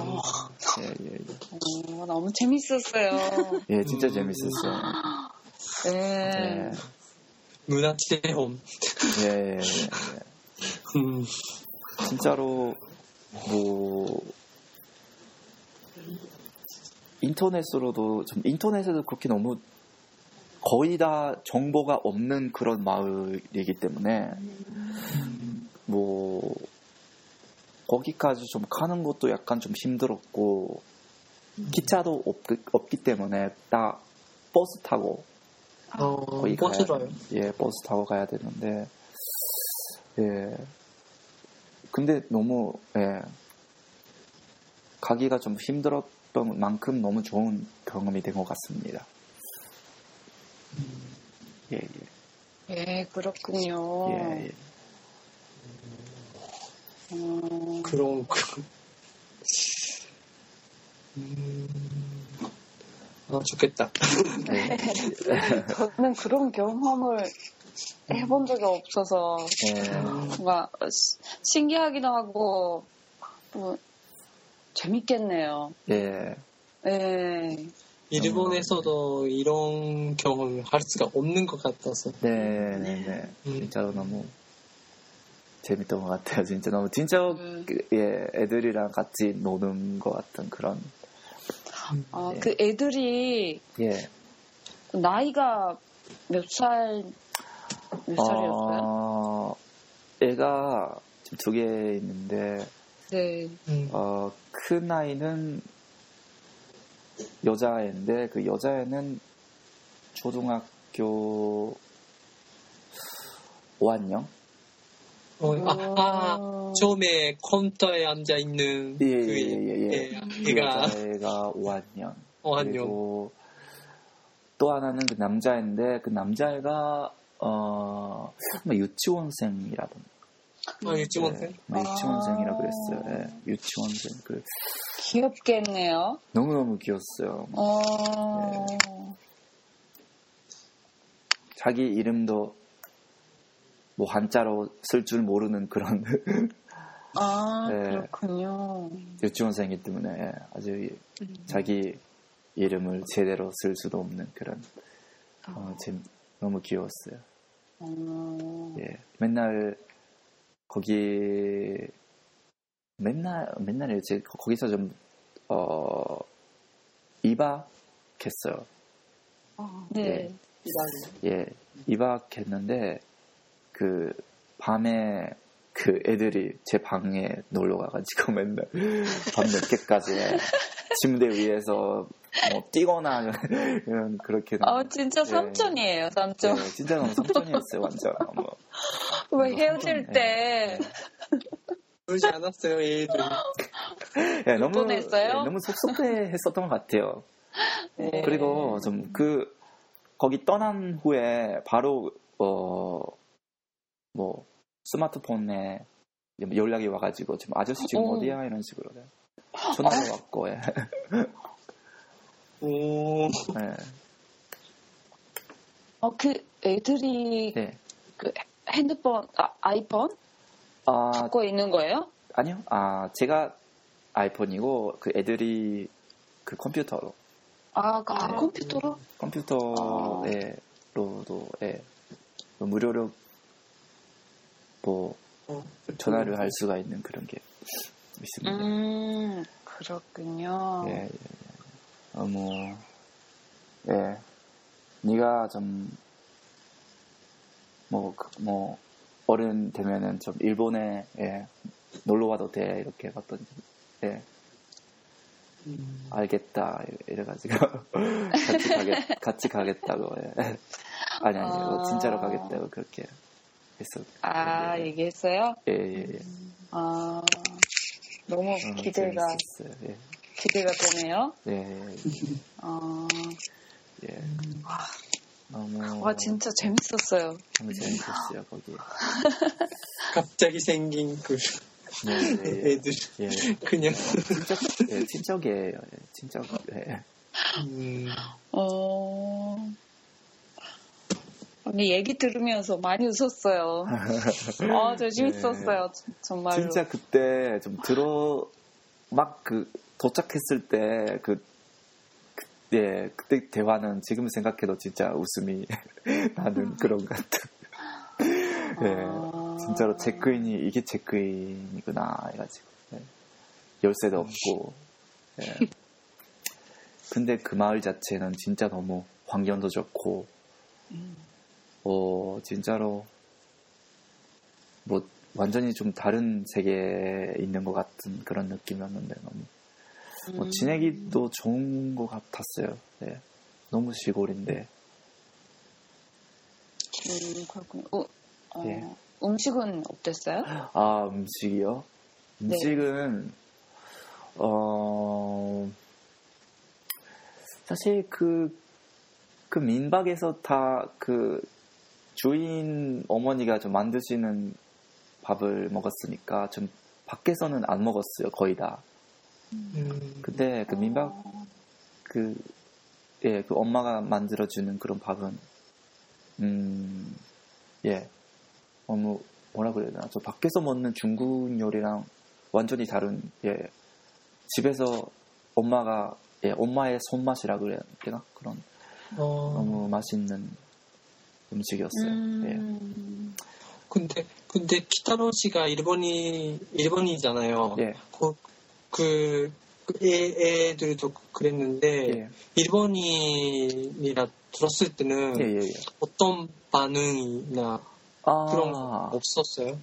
예, 예, 예. 어, 너무 재밌었어요. 예, 진짜 음. 재밌었어요. 네. 예, 문화 체험. 예, 예, 예, 예. 음, 진짜로 뭐 인터넷으로도 좀 인터넷에도 그렇게 너무 거의 다 정보가 없는 그런 마을이기 때문에 뭐 거기까지 좀 가는 것도 약간 좀 힘들었고 기차도 없, 없기 때문에 다 버스 타고 어, 거기 가야 버스로요. 돼. 예, 버스 타고 가야 되는데, 예. 근데 너무, 예. 가기가 좀 힘들었던 만큼 너무 좋은 경험이 된 것 같습니다. 예, 예. 예, 그렇군요. 예, 예. 음, 그런 거. 음, 아, 좋겠다. 네. 저는 그런 경험을 해본 적이 없어서 네. 뭔가 시- 신기하기도 하고 뭐 재밌겠네요. 예. 네. 일본에서도 이런 경험을 할 수가 없는 것 같아서. 네, 네, 네. 음. 진짜로 너무 재밌던 것 같아요. 진짜 너무 진짜 음. 그, 예 애들이랑 같이 노는 것 같은 그런 아, 네. 그 애들이 예. 나이가 몇 살, 몇 살이었어요? 어, 애가 지금 두 개 있는데 네. 음. 어, 큰 아이는 여자애인데 그 여자애는 초등학교 5학년? 어, 아, 아, 처음에 컴퓨터에 앉아 있는 예, 그 예, 예, 예. 애, 그 애가 여자애가 5학년. 어, 안녕. 그리고 또 하나는 그 남자인데 그 남자애가 어 아마 유치원생이라던 아, 유치원생? 네, 유치원생이라 아. 그랬어요. 예, 유치원생. 그 귀엽겠네요. 너무 너무 귀여웠어요. 어, 자기 이름도 뭐 한자로 쓸 줄 모르는 그런 아, 네. 그렇군요. 유치원생이기 때문에 아주 이- 자기 이름을 제대로 쓸 수도 없는 그런 어, 재- 너무 귀여웠어요. 어, 예, 맨날 거기 맨날 맨날 이제 거- 거기서 좀 어, 이박했어요. 네. 예, 이박했는데 그 밤에 그 애들이 제 방에 놀러 가가지고 맨날 밤 늦게까지 침대 위에서 뭐 뛰거나 이런 그렇게 아, 진짜 네. 삼촌이에요, 삼촌. 네, 진짜 너무 삼촌이었어요 완전 뭐. 왜 헤어질 삼촌, 때 그러지 않았어요, 얘들. 예, 너무? 예, 너무 속속해했었던 것 같아요. 네. 그리고 좀 그 거기 떠난 후에 바로 어 뭐 스마트폰에 연락이 와가지고 지금 아저씨 지금 어. 어. 디야 이런 식으로 전화가 왔고 예. 오, 예. 어, 그 애들이 네. 그 핸드폰, 아, 아이폰 아 갖고 있는 거예요? 아니요 아 제가 아이폰이고 그 애들이 그 컴퓨터로 아, 그 아, 네. 컴퓨터로? 컴퓨터로도 예. 무료로 뭐 어, 전화를 할 수가 있는 그런 게 있습니다. 음, 그렇군요. 예, 예, 예. 너무 예, 네가 좀 뭐, 그, 뭐, 어른 되면은 좀 일본에, 예, 놀러 와도 돼. 이렇게 봤더니, 예, 음, 알겠다. 이래- 이래가지고, 같이 가겠, 같이 가겠다고, 예. 아니, 아니, 뭐 아. 진짜로 가겠다고 그렇게 했었, 아, 예, 얘기했어요? 예, 예, 예. 아, 너무 어, 기대가, 재밌었어요. 예, 기대가 되네요. 예, 예, 아, 예. 너무, 와, 진짜 재밌었어요. 너무 재밌었어요, 거기. 갑자기 생긴 그 네, 네, 예. 애들. 예. 그냥. 친척, 예, 친척이에요. 예, 친척, 예. 음, 어, 언니 얘기 들으면서 많이 웃었어요. 아, 저 재밌었어요. 정말로. 네. 진짜 그때 좀 들어, 막 그, 도착했을 때, 그, 그, 예, 그때 대화는 지금 생각해도 진짜 웃음이 나는 그런 것 같아. 예, 아. 진짜로 체크인이, 이게 체크인이구나, 해가지고. 예. 열쇠도 없고, 예. 근데 그 마을 자체는 진짜 너무 환경도 좋고, 어, 진짜로, 뭐, 완전히 좀 다른 세계에 있는 것 같은 그런 느낌이었는데, 너무. 뭐, 음. 지내기도 좋은 것 같았어요. 네. 너무 시골인데. 음, 그렇군요. 어, 어, 예. 음식은 어땠어요? 아, 음식이요? 네. 음식은, 어, 사실 그, 그 민박에서 다 그 주인 어머니가 좀 만드시는 밥을 먹었으니까 좀 밖에서는 안 먹었어요, 거의 다. 음, 근데 그 민박 그 예, 그 엄마가 만들어주는 그런 밥은, 음, 예, 너무, 뭐라 그래야 되나. 저 밖에서 먹는 중국 요리랑 완전히 다른, 예, 집에서 엄마가, 예, 엄마의 손맛이라 그래야 되나? 그런, 어, 너무 맛있는 음식이었어요. 예. 음. 근데, 근데 키타로 씨가 일본이, 일본이잖아요. 예, 그, 그, 그 애, 애들도 그랬는데, 예, 일본인이라 들었을 때는 예, 예, 예. 어떤 반응이나 아, 그런 거 없었어요?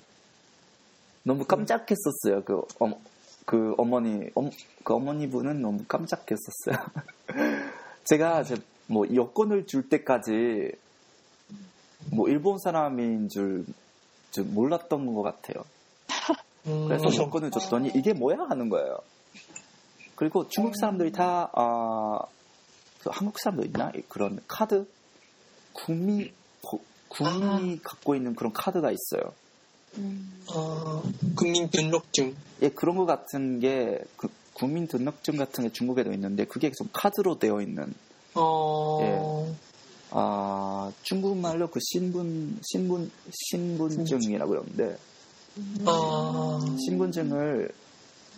너무 깜짝했었어요. 그, 어, 그 어머니, 엄- 그 어머니 분은 너무 깜짝했었어요. 제가 이제 뭐 여권을 줄 때까지 뭐 일본 사람인 줄, 줄 몰랐던 것 같아요. 음, 그래서 여권을 줬더니 이게 뭐야 하는 거예요. 그리고 중국 사람들이 다, 아, 그 한국 사람도 있나? 그런 카드? 국민, 고- 국민이 갖고 있는 그런 카드가 있어요. 음. 어, 국민 등록증. 예, 그런 것 같은 게, 그 국민 등록증 같은 게 중국에도 있는데, 그게 좀 카드로 되어 있는, 어, 아, 중국말로 그 신분, 신분, 신분증이라고 그러는데, 아, 신분증을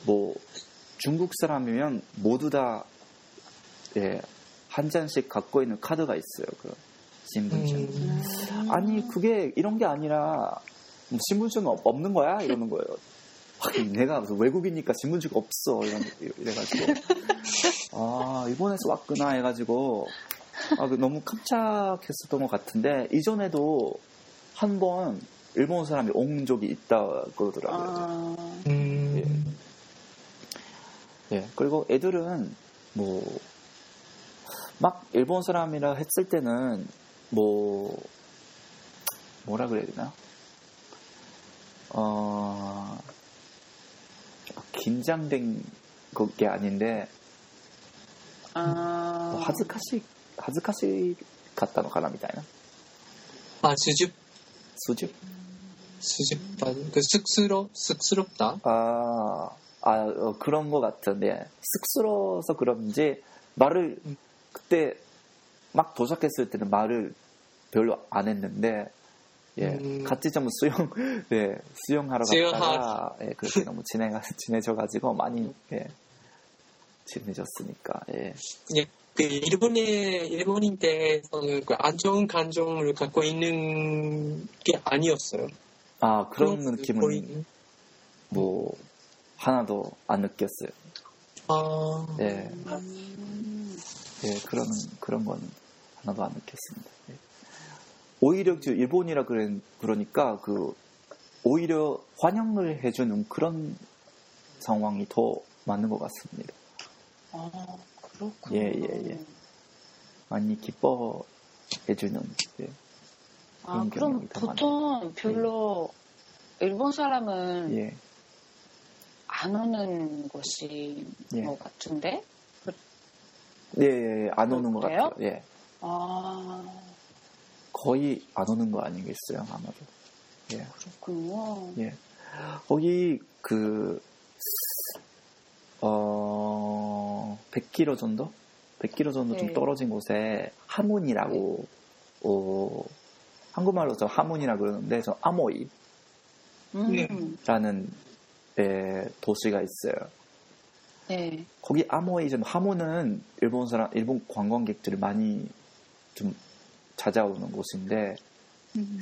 뭐, 중국 사람이면 모두 다, 예, 한 잔씩 갖고 있는 카드가 있어요, 그 신분증. 음, 아니, 그게 이런 게 아니라, 뭐 신분증 없- 없는 거야? 이러는 거예요. 아, 내가 외국이니까 신분증 없어. 이런, 이래가지고. 아, 일본에서 왔구나 해가지고, 아, 그 너무 깜짝했었던 것 같은데, 이전에도 한번 일본 사람이 온 적이 있다 그러더라고요. 아, 음, 예, 그리고 애들은 뭐, 막 일본 사람이라 했을 때는 뭐, 뭐라 그래야 되나? 어, 긴장된 게 아닌데, 아, 恥ずかしい、恥ずかしかったのかなみたいな。 아, 수줍, 수줍? 수줍반, 그 쑥스러, 쑥스럽다? 아, 아 어, 그런 것 같은데 쑥스러워서 그런지 말을 그때 막 도착했을 때는 말을 별로 안 했는데 예 음. 같이 좀 수영 예 수영하러 수영하- 갔다가 예 그렇게 너무 친해가 친해져가지고 많이 예 친해졌으니까 예 예, 그 일본의 일본인들에서는 그 안 좋은 감정을 갖고 있는 게 아니었어요. 아 그런 그 느낌은 거의- 뭐 하나도 안 느꼈어요 아, 예 음. 예, 그런, 그런 건 하나도 안 느꼈습니다. 예. 오히려 저 일본이라 그래, 그러니까 그, 오히려 환영을 해주는 그런 상황이 더 많은 것 같습니다. 아, 그렇구나. 예, 예, 예. 많이 기뻐해주는, 예. 아, 그런 그럼 보통 별로 일본 사람은 예, 안 오는 곳인 예. 것 같은데? 예, 예, 예, 안 오는 것? 같아요. 예. 아, 거의 안 오는 거 아니겠어요, 아마도. 예. 그렇군요. 예. 거기 그 어, 100km 정도? 100km 정도 좀 네. 떨어진 곳에 하문이라고 어, 한국말로 저 하문이라고 그러는데 저 아모이라는 음, 예, 도시가 있어요. 네. 거기 아모이 좀 하문은 일본 사람 일본 관광객들이 많이 좀 찾아오는 곳인데 음.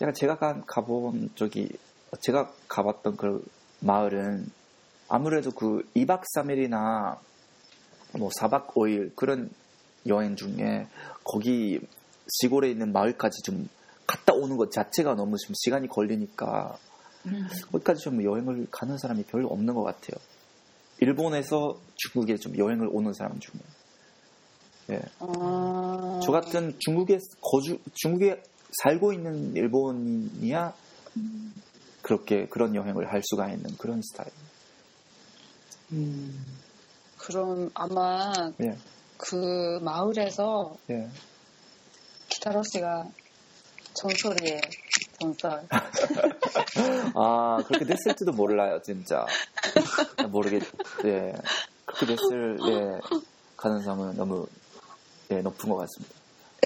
약간 제가 가, 가본 저기 제가 가봤던 그 마을은 아무래도 그 2박 3일이나 뭐 4박 5일 그런 여행 중에 거기 시골에 있는 마을까지 좀 갔다 오는 것 자체가 너무 좀 시간이 걸리니까 음. 거기까지 좀 여행을 가는 사람이 별로 없는 것 같아요. 일본에서 중국에 좀 여행을 오는 사람 중에. 예. 아, 저 같은 중국에 거주 중국에 살고 있는 일본인이야 그렇게 그런 여행을 할 수가 있는 그런 스타일. 음, 그럼 아마 예, 그 마을에서 예. 기타로 씨가 전설이에요. 전설. 아 그렇게 됐을지도 몰라요, 진짜. 모르겠. 예, 그렇게 됐을 예 가능성은 너무 예, 높은 것 같습니다.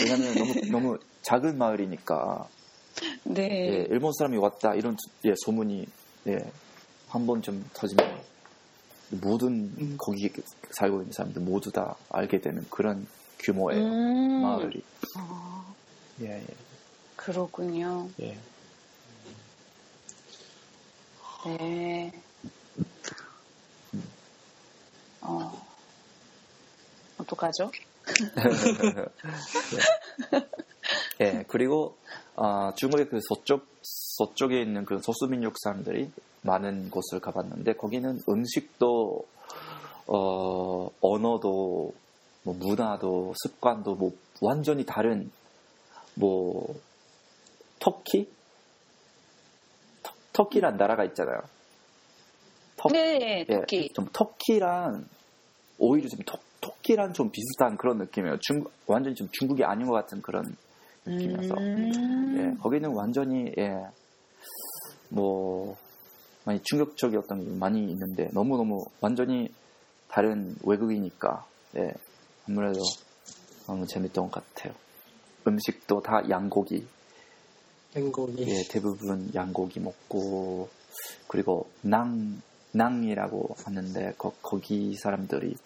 왜냐하면 너무 너무 작은 마을이니까 네. 예, 일본 사람이 왔다 이런 예, 소문이 예, 한 번 좀 터지면 모든 음. 거기 살고 있는 사람들 모두 다 알게 되는 그런 규모의 음. 마을이 아, 예, 예, 그렇군요. 예. 네. 어, 어떡하죠? 예, 그리고 아, 중국의 그 서쪽 서쪽에 있는 그 소수민족 사람들이 많은 곳을 가봤는데 거기는 음식도 어, 언어도 뭐 문화도 습관도 뭐 완전히 다른 뭐 터키 터, 터키란 나라가 있잖아요. 터, 네, 예, 토끼. 좀 터키랑 오히려 좀 터, 터키랑 좀 비슷한 그런 느낌이에요. 중 완전히 좀 중국이 아닌 것 같은 그런 느낌이어서 음. 예, 거기는 완전히 예, 뭐 많이 충격적이었던 게 많이 있는데 너무 너무 완전히 다른 외국이니까 예, 아무래도 너무 재밌던 것 같아요. 음식도 다 양고기, 행복이. 예, 대부분 양고기 먹고 그리고 낭 낭이라고 하는데 거, 거기 사람들이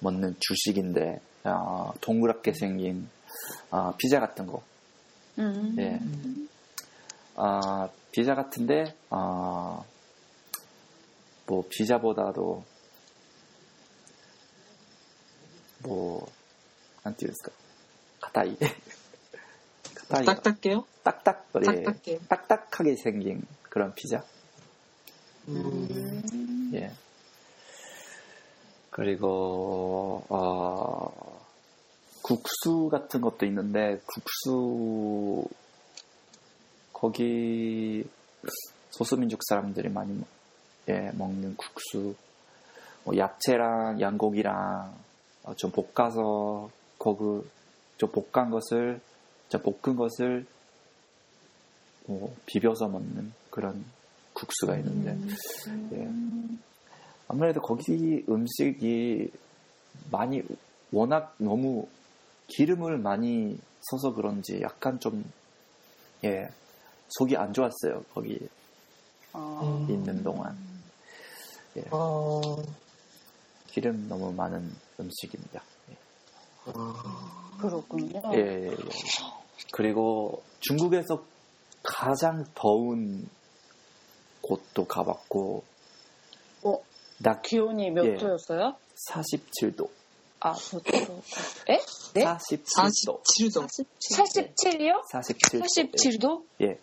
먹는 주식인데 아, 동그랗게 생긴 아, 피자 같은 거 음. 예. 아, 비자 같은데, 아, 뭐, 비자보다도, 뭐, 난ていうんですか, 가타이. 가타이. 딱딱해요? 딱딱, 예, 딱딱해요. 딱딱하게 생긴 그런 피자. 음. 예. 그리고, 어, 국수 같은 것도 있는데, 국수, 거기, 소수민족 사람들이 많이, 먹- 예, 먹는 국수, 뭐 야채랑 양고기랑 어, 좀 볶아서, 거기, 좀 볶은 것을, 좀 볶은 것을, 뭐, 비벼서 먹는 그런 국수가 있는데, 예. 아무래도 거기 음식이 많이 워낙 너무 기름을 많이 써서 그런지 약간 좀 예, 속이 안 좋았어요. 거기 어, 음. 있는 동안 어, 기름 너무 많은 음식입니다. 어, 그렇군요. 예, 예, 예. 그리고 중국에서 가장 더운 곳도 가봤고 어? 낮 기온이 몇 예. 도였어요? 47도, 아, 몇 도? 에? 네? 47도, 47도. 47이요? 47도, 47도? 예,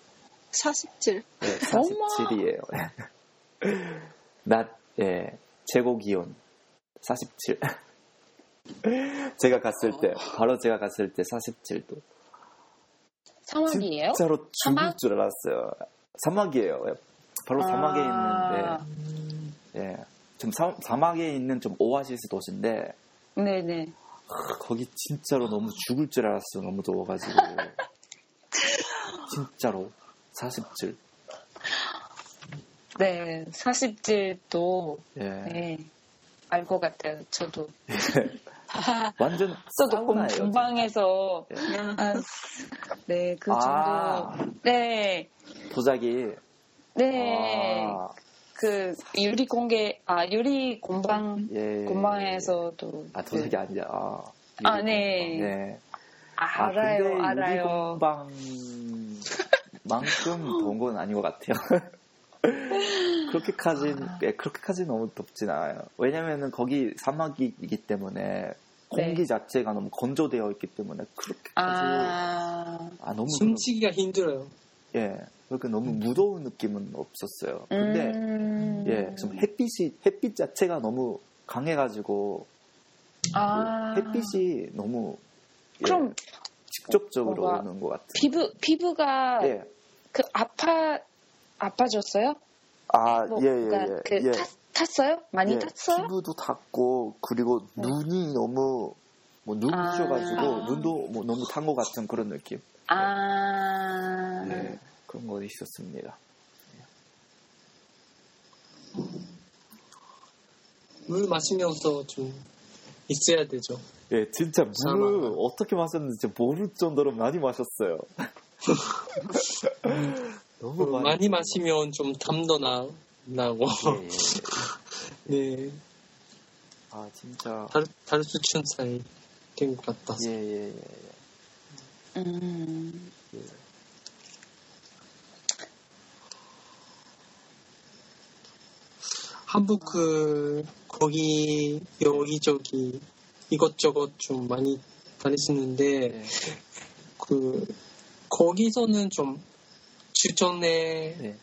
47. 예, 어머. 47이에요. 낮, 예, 최고 기온 47. 제가 갔을 때, 바로 제가 갔을 때 47도. 사막이에요? 진짜로 죽을 사막? 줄 알았어요. 사막이에요. 예, 바로 사막에 아. 있는데, 예, 좀 사, 사막에 있는 좀 오아시스 도시인데, 네네. 아, 거기 진짜로 너무 죽을 줄 알았어요. 너무 더워가지고. 진짜로. 47. 네, 47도, 예. 네, 알것 같아요. 저도. 완전 저도 공, 사우나예요. 공방에서, 예. 아, 네, 그 정도. 아. 네, 도자기. 네. 아, 그 유리 공개, 아, 유리 공방, 예. 공방에서도. 아, 그- 아니야. 아, 아, 유리 네. 네. 아, 아, 알아요, 근데 알아요. 유리 공방만큼 더운 건 아닌 것 같아요. 그렇게까지, 예, 그렇게까지 너무 덥진 않아요. 왜냐면은 거기 사막이기 때문에 공기 네. 자체가 너무 건조되어 있기 때문에 그렇게까지 아, 아, 너무 숨치기가 힘들어요. 예 그렇게 너무 무더운 느낌은 없었어요. 근데 음. 예, 좀 햇빛이 햇빛 자체가 너무 강해가지고 아. 햇빛이 너무 예, 그럼 직접적으로 뭐가 오는 것 같아요. 피부, 피부가 예. 그 아파, 아파졌어요? 아, 뭐, 예, 예, 그러니까 예. 그 예. 탔, 탔어요? 많이 예, 탔어요? 피부도 탔고, 그리고 네. 눈이 너무, 뭐, 눈 아. 부셔가지고, 눈도 뭐 너무 탄 것 같은 그런 느낌. 아. 예, 그런 거 있었습니다. 물 마시면서 좀 있어야 되죠. 예, 진짜 물을. 어떻게 마셨는지 모를 정도로 많이 마셨어요. 너무 많이, 많이 마시면 좀 담도 나, 나고. 예, 예. 네. 아 진짜 다르, 다르 수춘 사이 된것 같아서. 예, 예, 예. 음, 한국 그, 거기, 여기저기, 이것저것 좀 많이 다녔었는데, 예. 그, 거기서는 좀 추천해 예.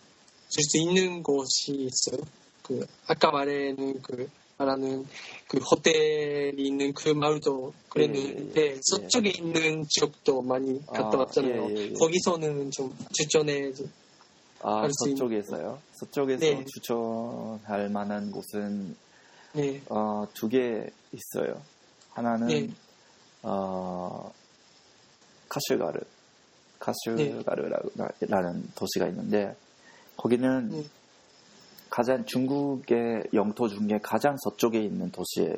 줄수 있는 곳이 있어요. 그, 아까 말하는 그, 말하는 그 호텔이 있는 그 마을도 그랬는데, 예, 예. 서쪽에 있는 지역도 많이 갔다 아, 왔잖아요. 예, 예, 예. 거기서는 좀 추천해, 아 서쪽에서요? 서쪽에서 네. 추천할 만한 곳은 네, 어, 두 개 있어요. 하나는 네. 어, 카슈가르, 카슈가르라는 도시가 있는데 거기는 네. 가장 중국의 영토 중에 가장 서쪽에 있는 도시예요.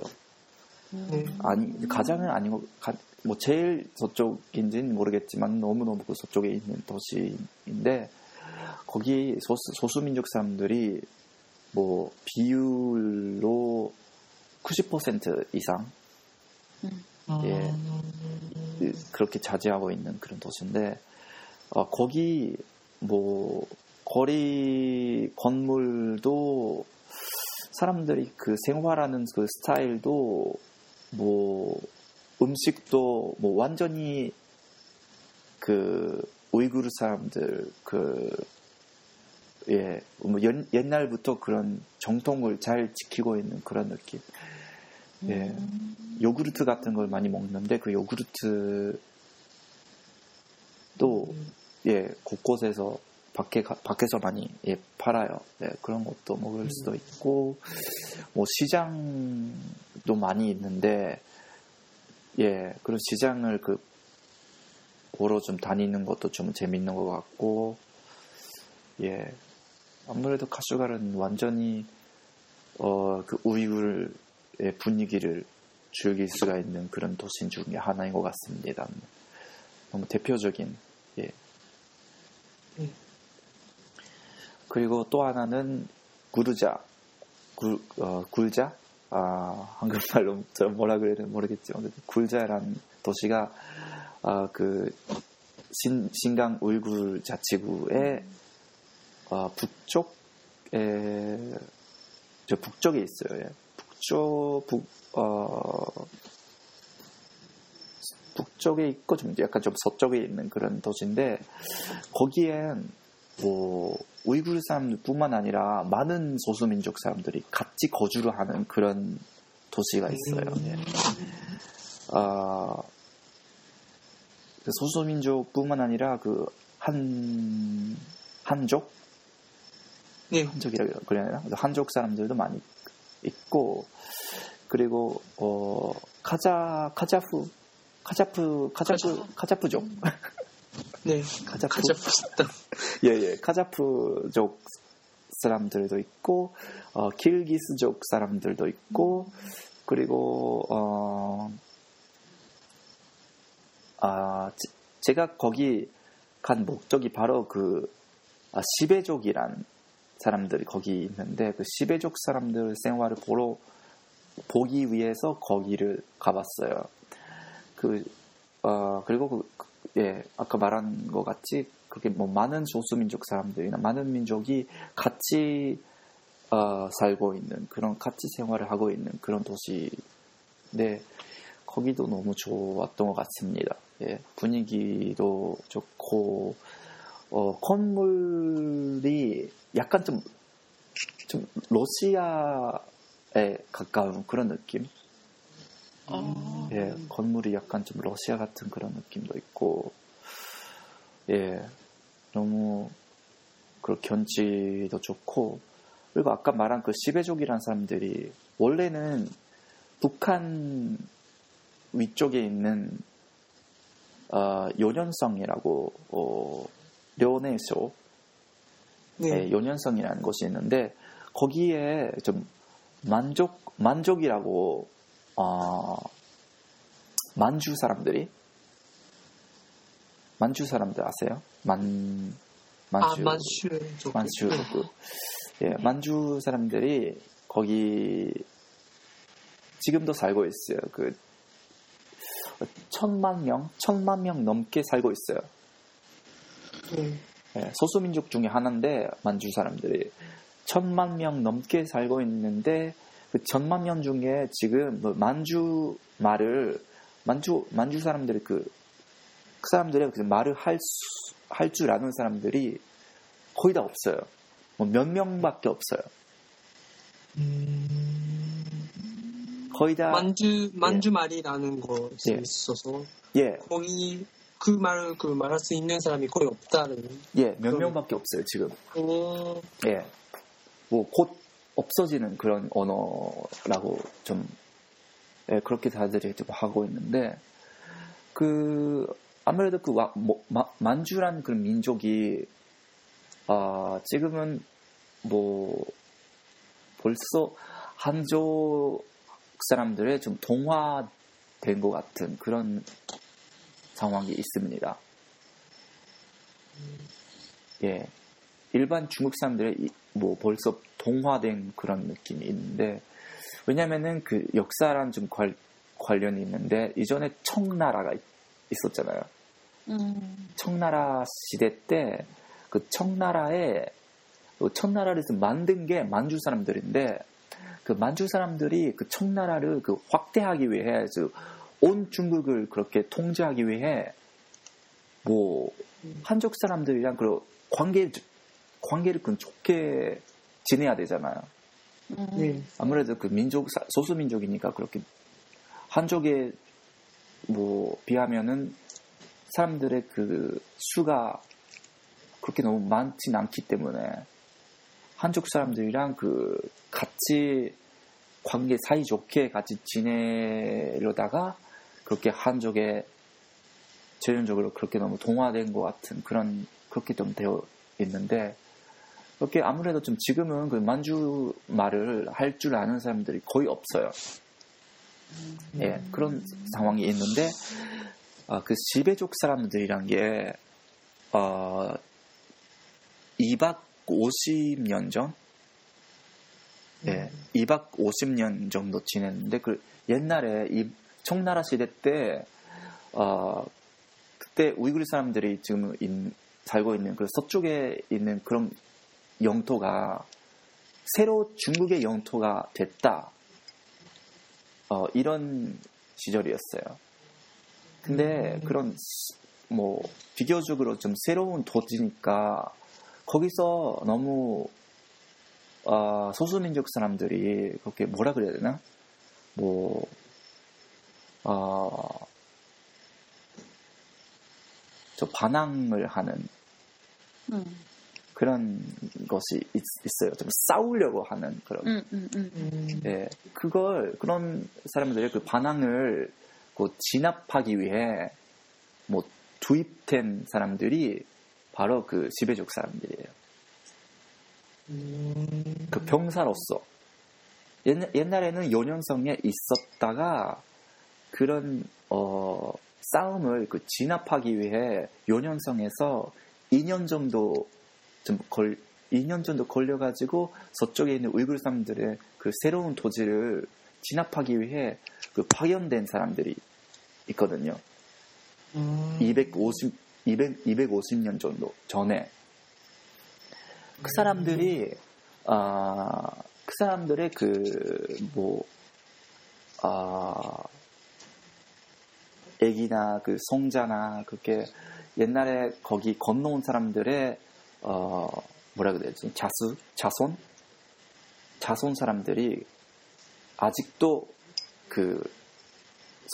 네. 아니 가장은 아니고 가- 뭐 제일 서쪽인지는 모르겠지만 너무 너무 그 서쪽에 있는 도시인데 거기 소수, 소수 민족 사람들이 뭐 비율로 90% 이상? 예. 음, 그렇게 차지하고 있는 그런 도시인데 어, 거기 뭐 거리 건물도 사람들이 그 생활하는 그 스타일도 뭐 음식도 뭐 완전히 그 우이구르 사람들 그 예, 뭐 옛- 옛날부터 그런 정통을 잘 지키고 있는 그런 느낌. 예. 요구르트 같은 걸 많이 먹는데 그 요구르트도 예 곳곳에서 밖에 가- 밖에서 많이 예, 팔아요. 예, 그런 것도 먹을 수도 있고 뭐 시장도 많이 있는데 예 그런 시장을 그 보러 좀 다니는 것도 좀 재밌는 것 같고 예 아무래도 카슈갈은 완전히 어 그 우이굴의 분위기를 즐길 수가 있는 그런 도시 중에 하나인 것 같습니다. 너무 대표적인 예. 음. 그리고 또 하나는 구르자, 굴, 어, 굴자, 아, 한국말로 저 뭐라 그래야 되나 모르겠지만 굴자라는 도시가 아, 그 신, 신강 우이굴 자치구의 어, 북쪽에 저 북쪽에 있어요. 예. 북쪽 북 어, 북쪽에 있고 좀 약간 좀 서쪽에 있는 그런 도시인데 거기엔 뭐 우이구르 사람들뿐만 아니라 많은 소수민족 사람들이 같이 거주를 하는 그런 도시가 있어요. 예. 아, 그 소수민족뿐만 아니라 그 한 한족 네, 한족이라고 그래야 되나? 한족 사람들도 많이 있고 그리고 어 카자 카자프 카자프 카자프 카자프족 네. 카자프 가자 싶다. 예예 카자프족 사람들도 있고 어 kir기스족 사람들도 있고 그리고 어아 제가 거기 간 목적이 바로 그 아, 시베족이란 사람들이 거기 있는데 그 시베족 사람들 생활을 보러 보기 위해서 거기를 가봤어요. 그 어, 그리고 그, 그- 예 아까 말한 것 같이 그렇게 뭐 많은 소수민족 사람들이나 많은 민족이 같이 어, 살고 있는 그런 같이 생활을 하고 있는 그런 도시인데 거기도 너무 좋았던 것 같습니다. 예, 분위기도 좋고 어, 건물이 약간 좀, 좀 러시아에 가까운 그런 느낌? 아, 예, 건물이 약간 좀 러시아 같은 그런 느낌도 있고, 예, 너무 그 견지도 좋고, 그리고 아까 말한 그 시베족이라는 사람들이 원래는 북한 위쪽에 있는 어, 요년성이라고 어, 료네쇼 네. 예, 요년성이라는 곳이 있는데 거기에 좀 만족 만족이라고 어, 만주 사람들이 만주 사람들 아세요? 만 아, 만주. 만주 그, 예, 만주 사람들이 거기 지금도 살고 있어요. 그 천만 명, 천만 명 넘게 살고 있어요. 네. 예, 소수민족 중에 하나인데 만주 사람들이 천만 명 넘게 살고 있는데 그 천만 명 중에 지금 뭐 만주 말을 만주 만주 사람들이 그, 그 사람들의 그 말을 할 할 줄 아는 사람들이 거의 다 없어요. 뭐 몇 명밖에 없어요. 거의 다 만주 만주 말이라는 것이 예. 있어서 예, 거기 그 말을 그 말할 수 있는 사람이 거의 없다는. 예, 몇 그럼- 명밖에 없어요 지금. 어, 예, 뭐 곧 없어지는 그런 언어라고 좀 예, 그렇게 다들 좀 하고 있는데 그 아무래도 그 와- 뭐, 마- 만주란 그런 민족이 아 지금은 뭐 벌써 한족 사람들의 좀 동화된 것 같은 그런 상황이 있습니다. 예, 일반 중국 사람들의 이- 뭐 벌써 동화된 그런 느낌이 있는데 왜냐면은 그 역사랑 좀 관, 관련이 있는데 이전에 청나라가 있- 있었잖아요. 음, 청나라 시대 때 그 청나라에 그 청나라를 만든 게 만주 사람들인데 그 만주 사람들이 그 청나라를 그 확대하기 위해 그온 중국을 그렇게 통제하기 위해 뭐 한족 사람들이랑 그 관계 관계를 그 좋게 지내야 되잖아요. 음, 네. 아무래도 그 민족 사- 소수 민족이니까 그렇게 한족에 뭐 비하면은 사람들의 그 수가 그렇게 너무 많진 않기 때문에 한족 사람들이랑 그 같이 관계 사이 좋게 같이 지내려다가 그렇게 한족에 전형적으로 그렇게 너무 동화된 것 같은 그런 그렇게 좀 되어 있는데 그렇게 아무래도 좀 지금은 그 만주 말을 할 줄 아는 사람들이 거의 없어요. 예, 그런 상황이 있는데, 아, 그 시베족 사람들이란 게, 어, 250년 전? 예, 250년 정도 지냈는데, 그 옛날에 이 청나라 시대 때, 어, 그때 우이구르 사람들이 지금 인- 살고 있는 그 서쪽에 있는 그런 영토가 새로 중국의 영토가 됐다. 어, 이런 시절이었어요. 근데 그런 시- 뭐 비교적으로 좀 새로운 도지니까 거기서 너무 아, 소수민족 사람들이 그렇게 뭐라 그래야 되나? 뭐 아, 저 반항을 하는 음, 그런 것이 있, 어요좀 싸우려고 하는 그런. 음, 음, 음. 음, 예, 그걸 그런 사람들의 그 반항을 그 진압하기 위해 뭐 투입된 사람들이 바로 그 지배족 사람들이에요. 음, 그 병사로서 옛, 옛날 에는 연연성에 있었다가 그런 어, 싸움을 그 진압하기 위해 연연성에서 2년 정도 좀 걸, 2년 정도 걸려가지고 서쪽에 있는 우이gur 사람들의 그 새로운 토지를 진압하기 위해 그 파견된 사람들이 있거든요. 음, 250, 200, 250년 정도 전에. 그 사람들이 아, 그 사람들의 그 뭐 아, 애기나 그 성자나 그렇게 옛날에 거기 건너온 사람들의 어 뭐라 그래야 되지? 자수 자손? 자손 사람들이 아직도 그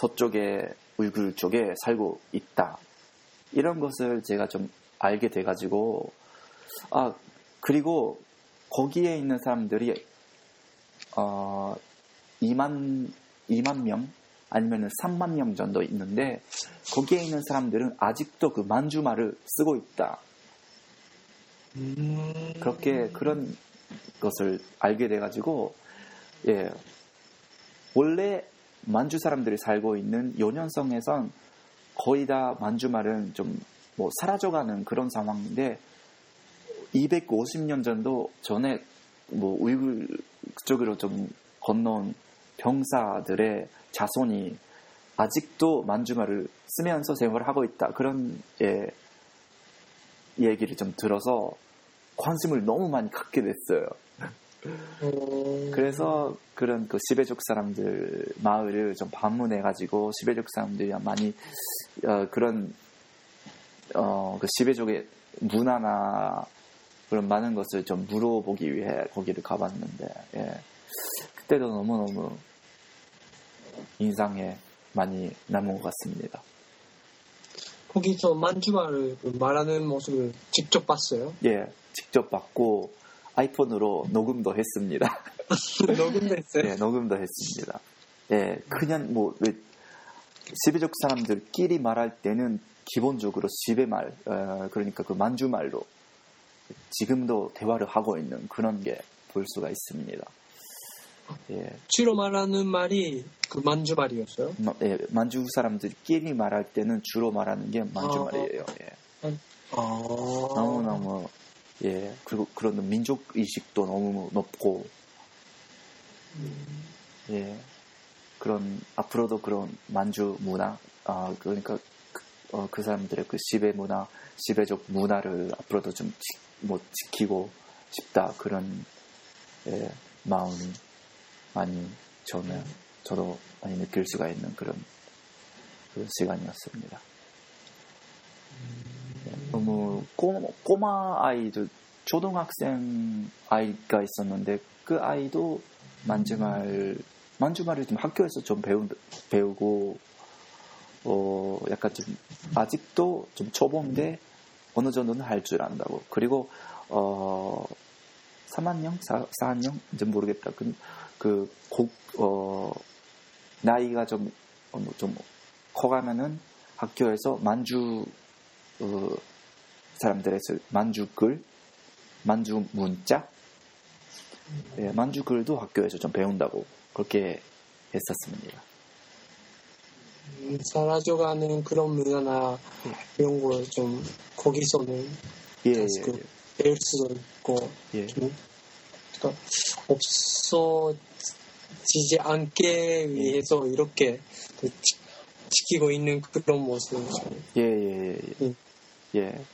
서쪽에 우이gur 쪽에 살고 있다. 이런 것을 제가 좀 알게 돼가지고 아 그리고 거기에 있는 사람들이 어 2만 2만 명? 아니면 3만 명 정도 있는데 거기에 있는 사람들은 아직도 그 만주말을 쓰고 있다. 음, 그렇게 그런 것을 알게 돼가지고 예. 원래 만주 사람들이 살고 있는 연현성에선 거의 다 만주 말은 좀 뭐 사라져가는 그런 상황인데 250년 전도 전에 뭐 우이글 쪽으로 좀 건너온 병사들의 자손이 아직도 만주말을 쓰면서 생활을 하고 있다. 그런 예, 얘기를 좀 들어서 관심을 너무 많이 갖게 됐어요. 어, 그래서 그런 그 시베족 사람들 마을을 좀 방문해가지고 시베족 사람들이 많이 어, 그런 어, 그 시베족의 문화나 그런 많은 것을 좀 물어보기 위해 거기를 가봤는데 예. 그때도 너무 너무 인상에 많이 남은 것 같습니다. 거기서 만주말을 그 말하는 모습을 직접 봤어요. 예, 직접 봤고 아이폰으로 녹음도 했습니다. 녹음도 했어요. 예, 녹음도 했습니다. 예, 그냥 뭐, 왜, 시베족 사람들끼리 말할 때는 기본적으로 시베말, 어, 그러니까 그 만주말로 지금도 대화를 하고 있는 그런 게 볼 수가 있습니다. 예, 주로 말하는 말이 그 만주 말이었어요. 마- 예, 만주 사람들끼리 말할 때는 주로 말하는 게 만주말이에요. 예. 아, 너무 너무, 예, 그리고 그런 민족 의식도 너무 높고, 예, 그런 앞으로도 그런 만주 문화, 아 그러니까 그, 어, 그 사람들의 그 시베 문화, 시베족 문화를 앞으로도 좀 지, 뭐 지키고 싶다 그런 예, 마음이 많이 저는 저도 많이 느낄 수가 있는 그런 그 시간이었습니다. 예, 너무 꼬, 꼬마 아이들 초등학생 아이가 있었는데 그 아이도 만주말 만주말을 좀 학교에서 좀 배우, 배우고 어 약간 좀 아직도 좀 초보인데 어느 정도는 할 줄 안다고. 그리고 어 3학년 4, 4학년? 이제 모르겠다. 그, 그 곡, 어, 나이가 좀, 어, 뭐좀 커가면은 학교에서 만주 어, 사람들에서 만주 글 만주 문자 예, 만주 글도 학교에서 좀 배운다고 그렇게 했었습니다. 음, 사라져가는 그런 문화나 이런 걸 좀 거기서는 예, 예, 그 배울 수도 있고 예. 좀 그러니까 없어 지지 않게 위해서 이렇게 그 지, 지키고 있는 그런 모습 좀 예, 예, 예, 음. 예,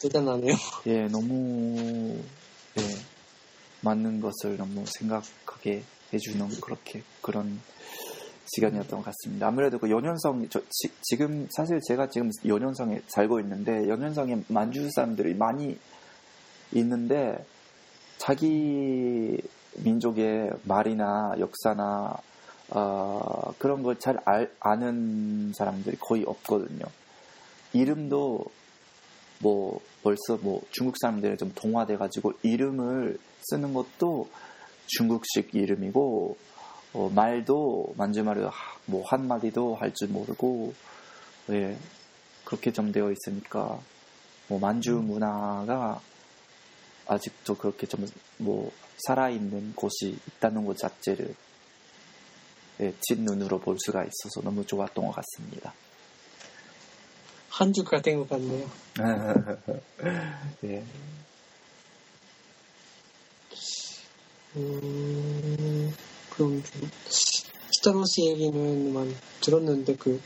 대단하네요. 예, 너무 예, 맞는 것을 너무 생각하게 해주는 그렇게 그런 시간이었던 것 같습니다. 아무래도 그 연현성 저, 지, 금 사실 제가 지금 연현성에 살고 있는데 연현성에 만주 사람들이 많이 있는데 자기 민족의 말이나 역사나 어, 그런 걸 잘 아는 사람들이 거의 없거든요. 이름도 뭐 벌써 뭐 중국 사람들이 좀 동화돼 가지고 이름을 쓰는 것도 중국식 이름이고 어, 말도 만주말을 뭐 한 마디도 할 줄 모르고 예 그렇게 좀 되어 있으니까 뭐 만주 문화가 아직도 그렇게 좀 뭐 살아있는 곳이 있다는 것 자체를 예, 친눈으로 볼 수가 있어서 너무 좋았던 것 같습니다. 한 주가 된 것 같네요. 예. 음, 그럼 좀 히타로스 얘기는 들었는데 그,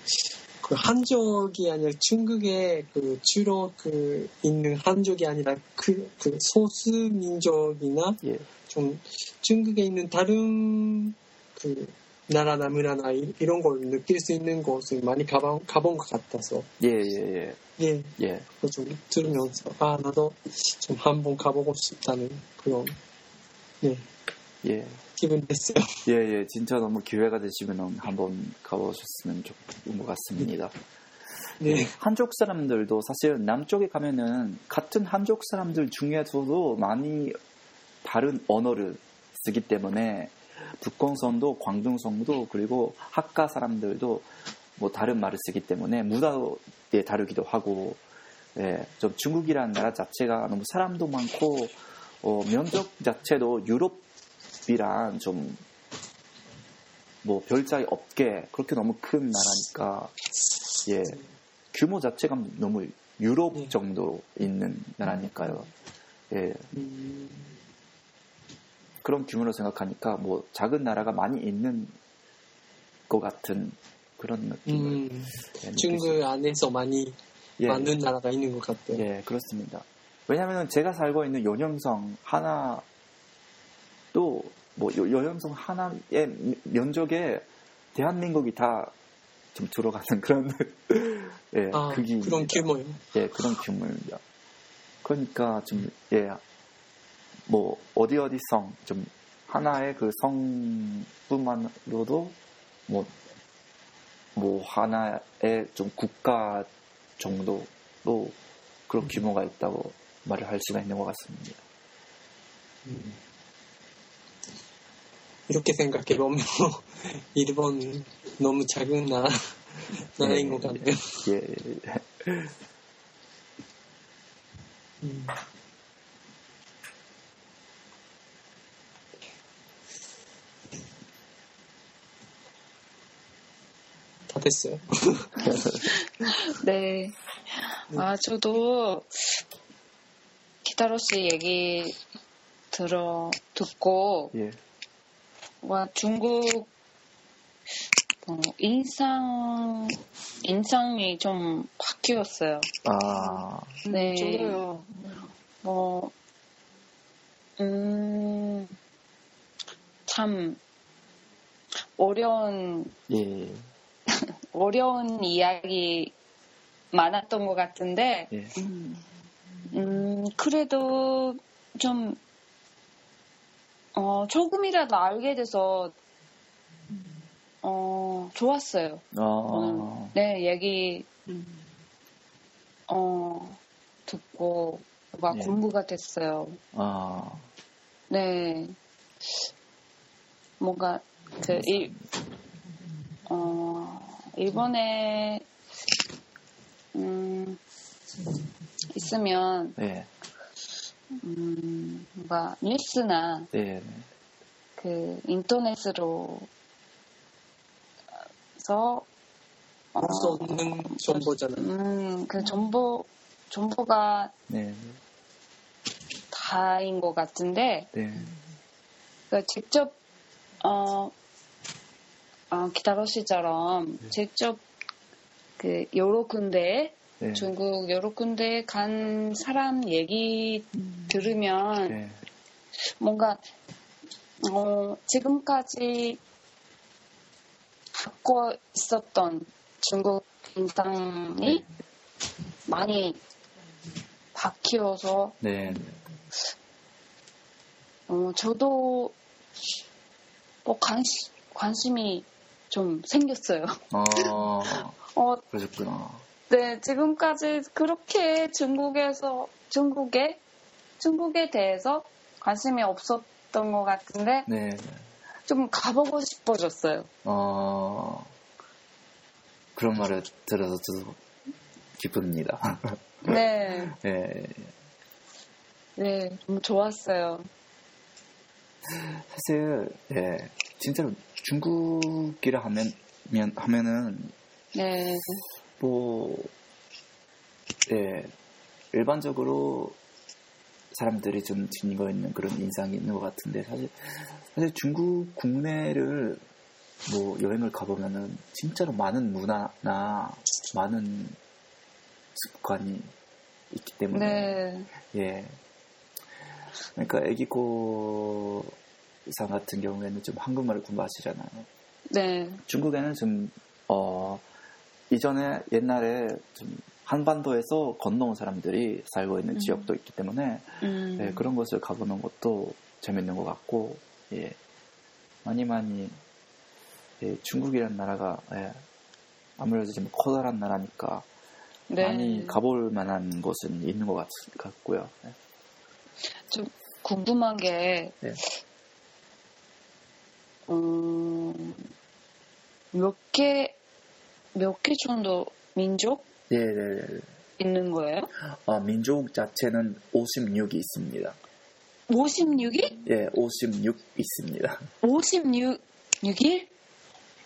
그 한족이 아니라 중국에 그 주로 그 있는 한족이 아니라 그, 그 소수 민족이나 예. 좀 중국에 있는 다른 그 나라나 문화나 이- 이런 걸 느낄 수 있는 곳을 많이 가본, 가본 것 같아서 예, 예, 예. 예, 예. 그거 좀 들으면서 아 나도 좀 한번 가보고 싶다는 그런 네 예. 기분 됐어요. 예, 예. 진짜 너무 기회가 되시면 한번 가보셨으면 좋은 것 같습니다. 네. 한족 사람들도 사실 남쪽에 가면은 같은 한족 사람들 중에서도 많이 다른 언어를 쓰기 때문에 북경성도 광둥성도 그리고 학가 사람들도 뭐 다른 말을 쓰기 때문에 문화에 다르기도 하고 예, 좀 중국이라는 나라 자체가 너무 사람도 많고 어, 면적 자체도 유럽 이랑 좀뭐별 차이 없게 그렇게 너무 큰 나라니까 예 규모 자체가 너무 유럽 네. 정도로 있는 나라니까요. 예 음, 그런 규모로 생각하니까 뭐 작은 나라가 많이 있는 것 같은 그런 느낌을 음, 예, 중국 안에서 많이 예, 많은 나라가 있는 것 같아요. 예, 그렇습니다. 왜냐하면 제가 살고 있는 요령성 하나 도뭐 요- 요령성 하나의 미- 면적에 대한민국이 다 좀 들어가는 그런 예, 아, 크기 그런 규모요. 예, 그런 규모입니다. 그러니까 좀 예, 뭐 어디 어디 성, 좀 하나의 그 성뿐만으로도 뭐, 뭐 하나의 좀 국가 정도로 그런 규모가 있다고 말을 할 수가 있는 것 같습니다. 이렇게 생각해 보면 일본 너무 작은 나라 나라인 것 같네요. 예, 음. 다 됐어요. 네. 아, 저도 기타로 씨 얘기 들어, 듣고, 예, 와, 중국, 어, 인상, 인상이 좀 바뀌었어요. 아, 네. 저도요. 뭐, 음, 참, 어려운, 예, 어려운 이야기 많았던 것 같은데, 예, 음, 그래도 좀, 어, 조금이라도 알게 돼서, 어, 좋았어요. 아, 네, 얘기, 어, 듣고, 뭔가 예. 공부가 됐어요. 아, 네. 뭔가, 그, 일, 어, 일본에, 음, 있으면, 예, 음, 뭔가, 뉴스나, 네, 그, 인터넷으로, 서, 어, 볼수 없는 정보잖아요. 음, 그 정보, 정보가 네, 다인 것 같은데, 네, 그 직접 어, 어 기타로 씨처럼 직접 그 여러 군데 네, 중국 여러 군데 간 사람 얘기 들으면 네, 뭔가 어, 지금까지 갖고 있었던 중국 인상이 많이 바뀌어서 네, 어, 저도 뭐 관심, 관심이 좀 생겼어요. 아, 어, 그러셨구나. 네, 지금까지 그렇게 중국에서, 중국에, 중국에 대해서 관심이 없었던 것 같은데, 네, 좀 가보고 싶어졌어요. 어, 그런 말을 들어서 저도 기쁩니다. 네, 예, 네, 좀 좋았어요. 사실, 예, 진짜로 중국이라 하면, 면- 하면은, 네, 뭐, 예, 일반적으로 사람들이 좀 지니고 있는 그런 인상이 있는 것 같은데, 사실, 사실 중국 국내를 뭐 여행을 가보면은 진짜로 많은 문화나 많은 습관이 있기 때문에, 네, 예. 그러니까 애기고 상 같은 경우에는 좀 한국말을 공부하시잖아요. 네, 중국에는 좀, 어, 이전에 옛날에 좀 한반도에서 건너온 사람들이 살고 있는 음. 지역도 있기 때문에 음, 예, 그런 것을 가보는 것도 재밌는 것 같고, 예. 많이 많이, 예, 중국이라는 나라가, 예, 아무래도 좀 커다란 나라니까 네. 많이 가볼 만한 곳은 있는 것 같, 같고요. 예. 좀 궁금한 게, 네. 음, 몇 개, 몇 개 정도 민족 예, 네, 네. 있는 거예요? 어, 민족 자체는 56이 있습니다. 56일? 예, 56 있습니다. 56, 6일?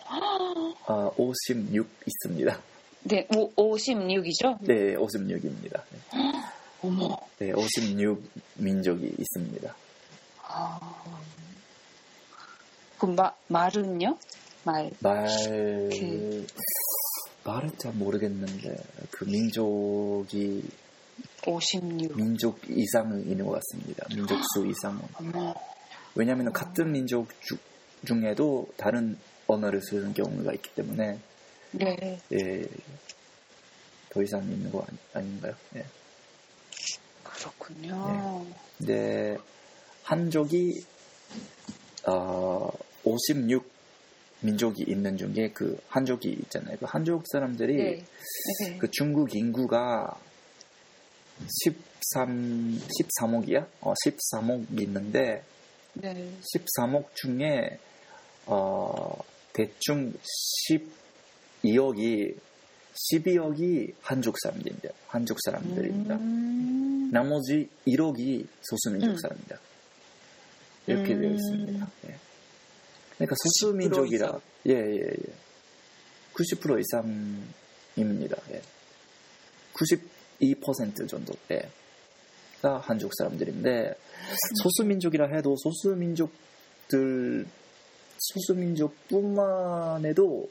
아, 56 있습니다. 네, 오, 56이죠? 네, 56입니다. 어머. 네, 56 민족이 있습니다. 아. 그럼 마, 말은요? 말. 말, 그- 말은 잘 모르겠는데, 그 민족이, 56. 민족 이상은 있는 것 같습니다. 민족 수 이상은. 어머. 왜냐하면 같은 민족 주- 중에도 다른 언어를 쓰는 경우가 있기 때문에, 네. 예, 더 이상 있는 거 아니, 아닌가요? 예. 그렇군요. 근데 한족이 어, 56 민족이 있는 중에 그 한족이 있잖아요. 그 한족 사람들이 네. 네. 그 중국 인구가 13 13억이야? 어, 13억 있는데 네. 13억 중에 어, 대충 12억이 12억이 한족 사람들입니다. 한족 사람들입니다. 음. 나머지 1억이 소수민족 음. 사람이다. 이렇게 음. 되어 있습니다. 예. 그러니까 소수민족이라, 10% 예, 예, 예. 90% 이상입니다. 예. 92% 정도, 예. 가 한족 사람들인데, 소수민족이라 해도 소수민족들, 소수민족뿐만 해도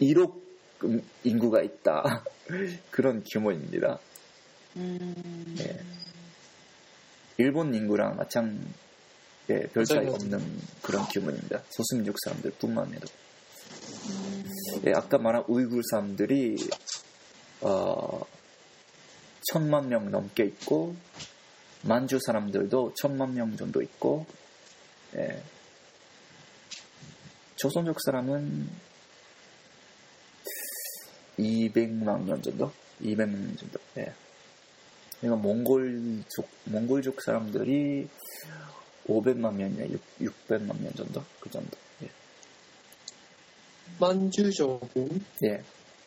1억 인구가 있다. 그런 규모입니다. 음. 예. 일본 인구랑 마찬 예, 별 차이. 없는 그런 규모입니다. 소수민족 사람들 뿐만 해도. 음. 예, 아까 말한 우이굴 사람들이 어, 천만 명 넘게 있고 만주 사람들도 천만 명 정도 있고 예. 조선족 사람은 200만 명 정도? 200만 명 정도. 예. 그러니까 몽골족 몽골족 사람들이 500만 명이나 6, 600만 명 정도 그 정도. 예. 만주족은 예.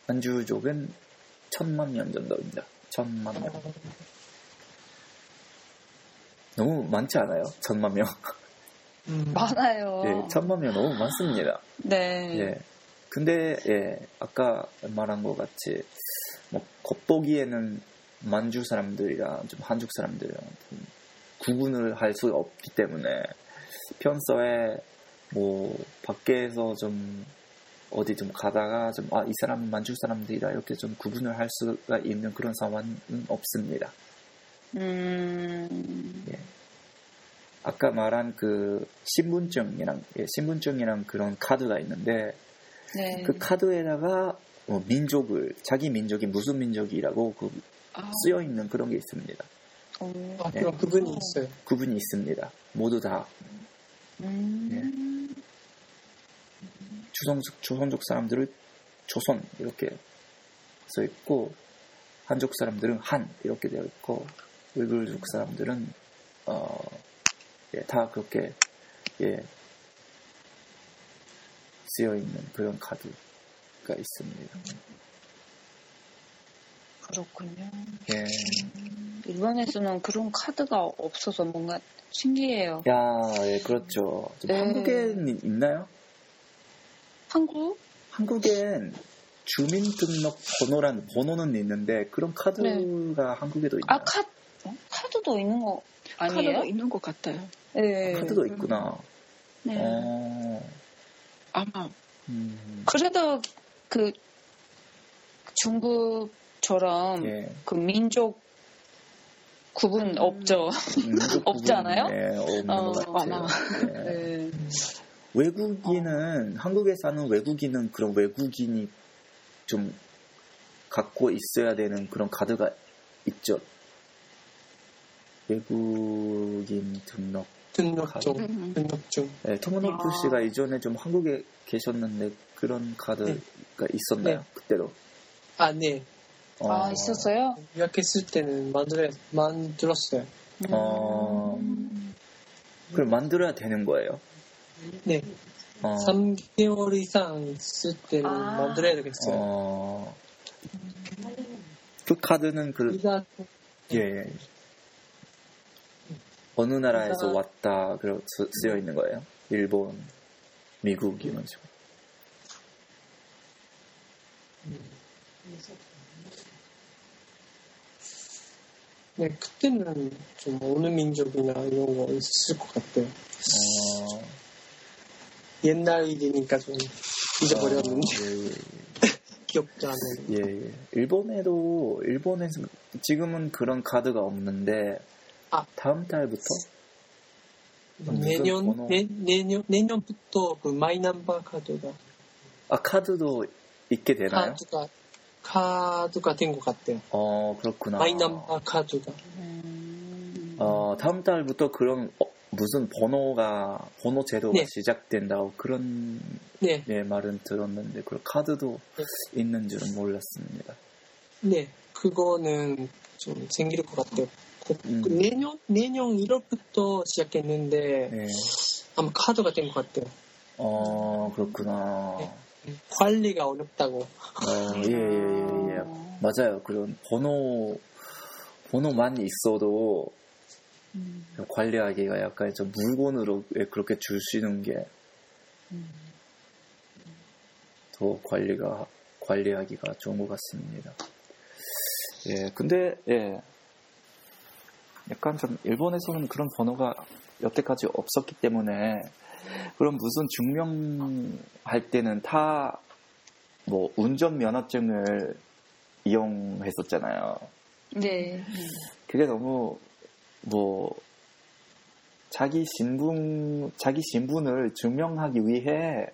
만주족은 천만 명 정도입니다. 천만 명. 너무 많지 않아요? 천만 명. 음, 많아요. 예, 천만 명 너무 많습니다. 네. 예. 근데 예, 아까 말한 것 같이 뭐 겉보기에는 만주 사람들이랑 좀 한국 사람들이랑 좀 구분을 할 수 없기 때문에 평소에 뭐 밖에서 좀 어디 좀 가다가 좀 아 이 사람은 만주 사람들이라 이렇게 좀 구분을 할 수가 있는 그런 상황은 없습니다. 음. 아까 말한 그 신분증이랑 예, 신분증이랑 그런 카드가 있는데 네. 그 카드에다가 뭐 민족을 자기 민족이 무슨 민족이라고 그 아, 쓰여 있는 그런 게 있습니다. 어. 아, 그런 부분이 있어요. 구분이 있습니다. 모두 다 음. 조선족 조선족 사람들은 조선 이렇게 써 있고 한족 사람들은 한 이렇게 되어 있고 우이글족 사람들은 어, 예, 다 그렇게 예, 쓰여 있는 그런 카드가 있습니다. 그렇군요. 예. 일본에서는 그런 카드가 없어서 뭔가 신기해요. 야, 예, 그렇죠. 좀 네. 한국엔 있- 있나요? 한국? 한국엔 주민등록 번호란 번호는 있는데 그런 카드가 한국에도 있나요? 아, 카, 어? 카드도 있는 거 아니에요? 카드가 있는 것 같아요. 네. 카드도 있구나. 네. 어, 아마 음, 그래도 그 중국처럼 예. 그 민족 구분 없죠. 민족 없지 않아요? 예, 없는 어, 것 같아요. 예. 네. 외국인은 한국에 사는 외국인은 그런 외국인이 좀 갖고 있어야 되는 그런 카드가 있죠. 외국인 등록. 등록증, 음. 등록증. 네, 토모노프 아. 씨가 이전에 좀 한국에 계셨는데 그런 카드가 있었나요? 네. 그때도. 아, 네. 아, 아, 있었어요? 예약했을 때는 만들어, 만들었어요. 음. 아. 어, 그걸 만들어야 되는 거예요? 네. 아. 어. 3개월 이상 있을 때는 아. 만들어야 되겠어요. 어. 그 카드는 그, 이사, 예, 예. 어느 나라에서 이사, 왔다, 그렇게 쓰여 있는 거예요? 일본, 미국, 이런 식으로. 음. 네, 그때는 좀 어느 민족이나 이런 거 있을 것 같아요. 어, 옛날 일이니까 좀 잊어버렸는데 아, 예, 예. 기억도 안. 예, 예. 일본에도 일본에서 지금은 그런 카드가 없는데 아. 다음 달부터 내년 번호? 내, 내년 내년부터 그 My Number 카드가 아 카드도 있게 되나요? 카드가 카드가 된 것 같아요. 어 그렇구나. My Number 카드가 음. 어 다음 달부터 그런 어, 무슨 번호가 번호 제도가 네. 시작된다고 그런 네, 예, 말은 들었는데 그런 카드도 네. 있는 줄은 몰랐습니다. 네 그거는 좀 생길 것 같아요. 고- 음. 그 내년 내년 1월부터 시작했는데 네. 아마 카드가 된 것 같아요. 어 그렇구나. 네. 관리가 어렵다고. 어, 예, 예, 예, 예. 맞아요. 그런 번호, 번호만 있어도 음. 관리하기가 약간 좀 물건으로 그렇게 주시는 게 더 관리가, 관리하기가 좋은 것 같습니다. 예, 근데, 예. 약간 좀 일본에서는 그런 번호가 여태까지 없었기 때문에 그럼 무슨 증명할 때는 다 뭐 운전 면허증을 이용했었잖아요. 네. 그게 너무 뭐 자기 신분 자기 신분을 증명하기 위해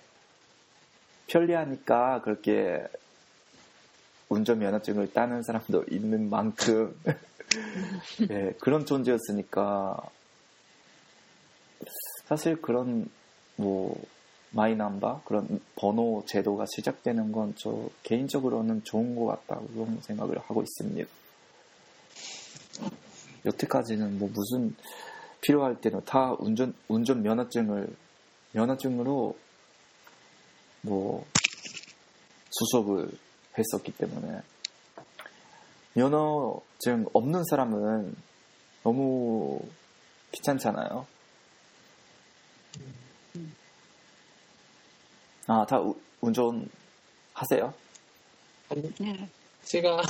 편리하니까 그렇게 운전 면허증을 따는 사람도 있는 만큼 예, 그런 존재였으니까 사실 그런 뭐 My Number 그런 번호 제도가 시작되는 건 저 개인적으로는 좋은 것 같다고 그런 생각을 하고 있습니다. 여태까지는 뭐 무슨 필요할 때는 다 운전 운전 면허증을 면허증으로 뭐 수속을 했었기 때문에 면허증 없는 사람은 너무 귀찮잖아요. 아, 다 우- 운전 하세요? 아니 네. 제가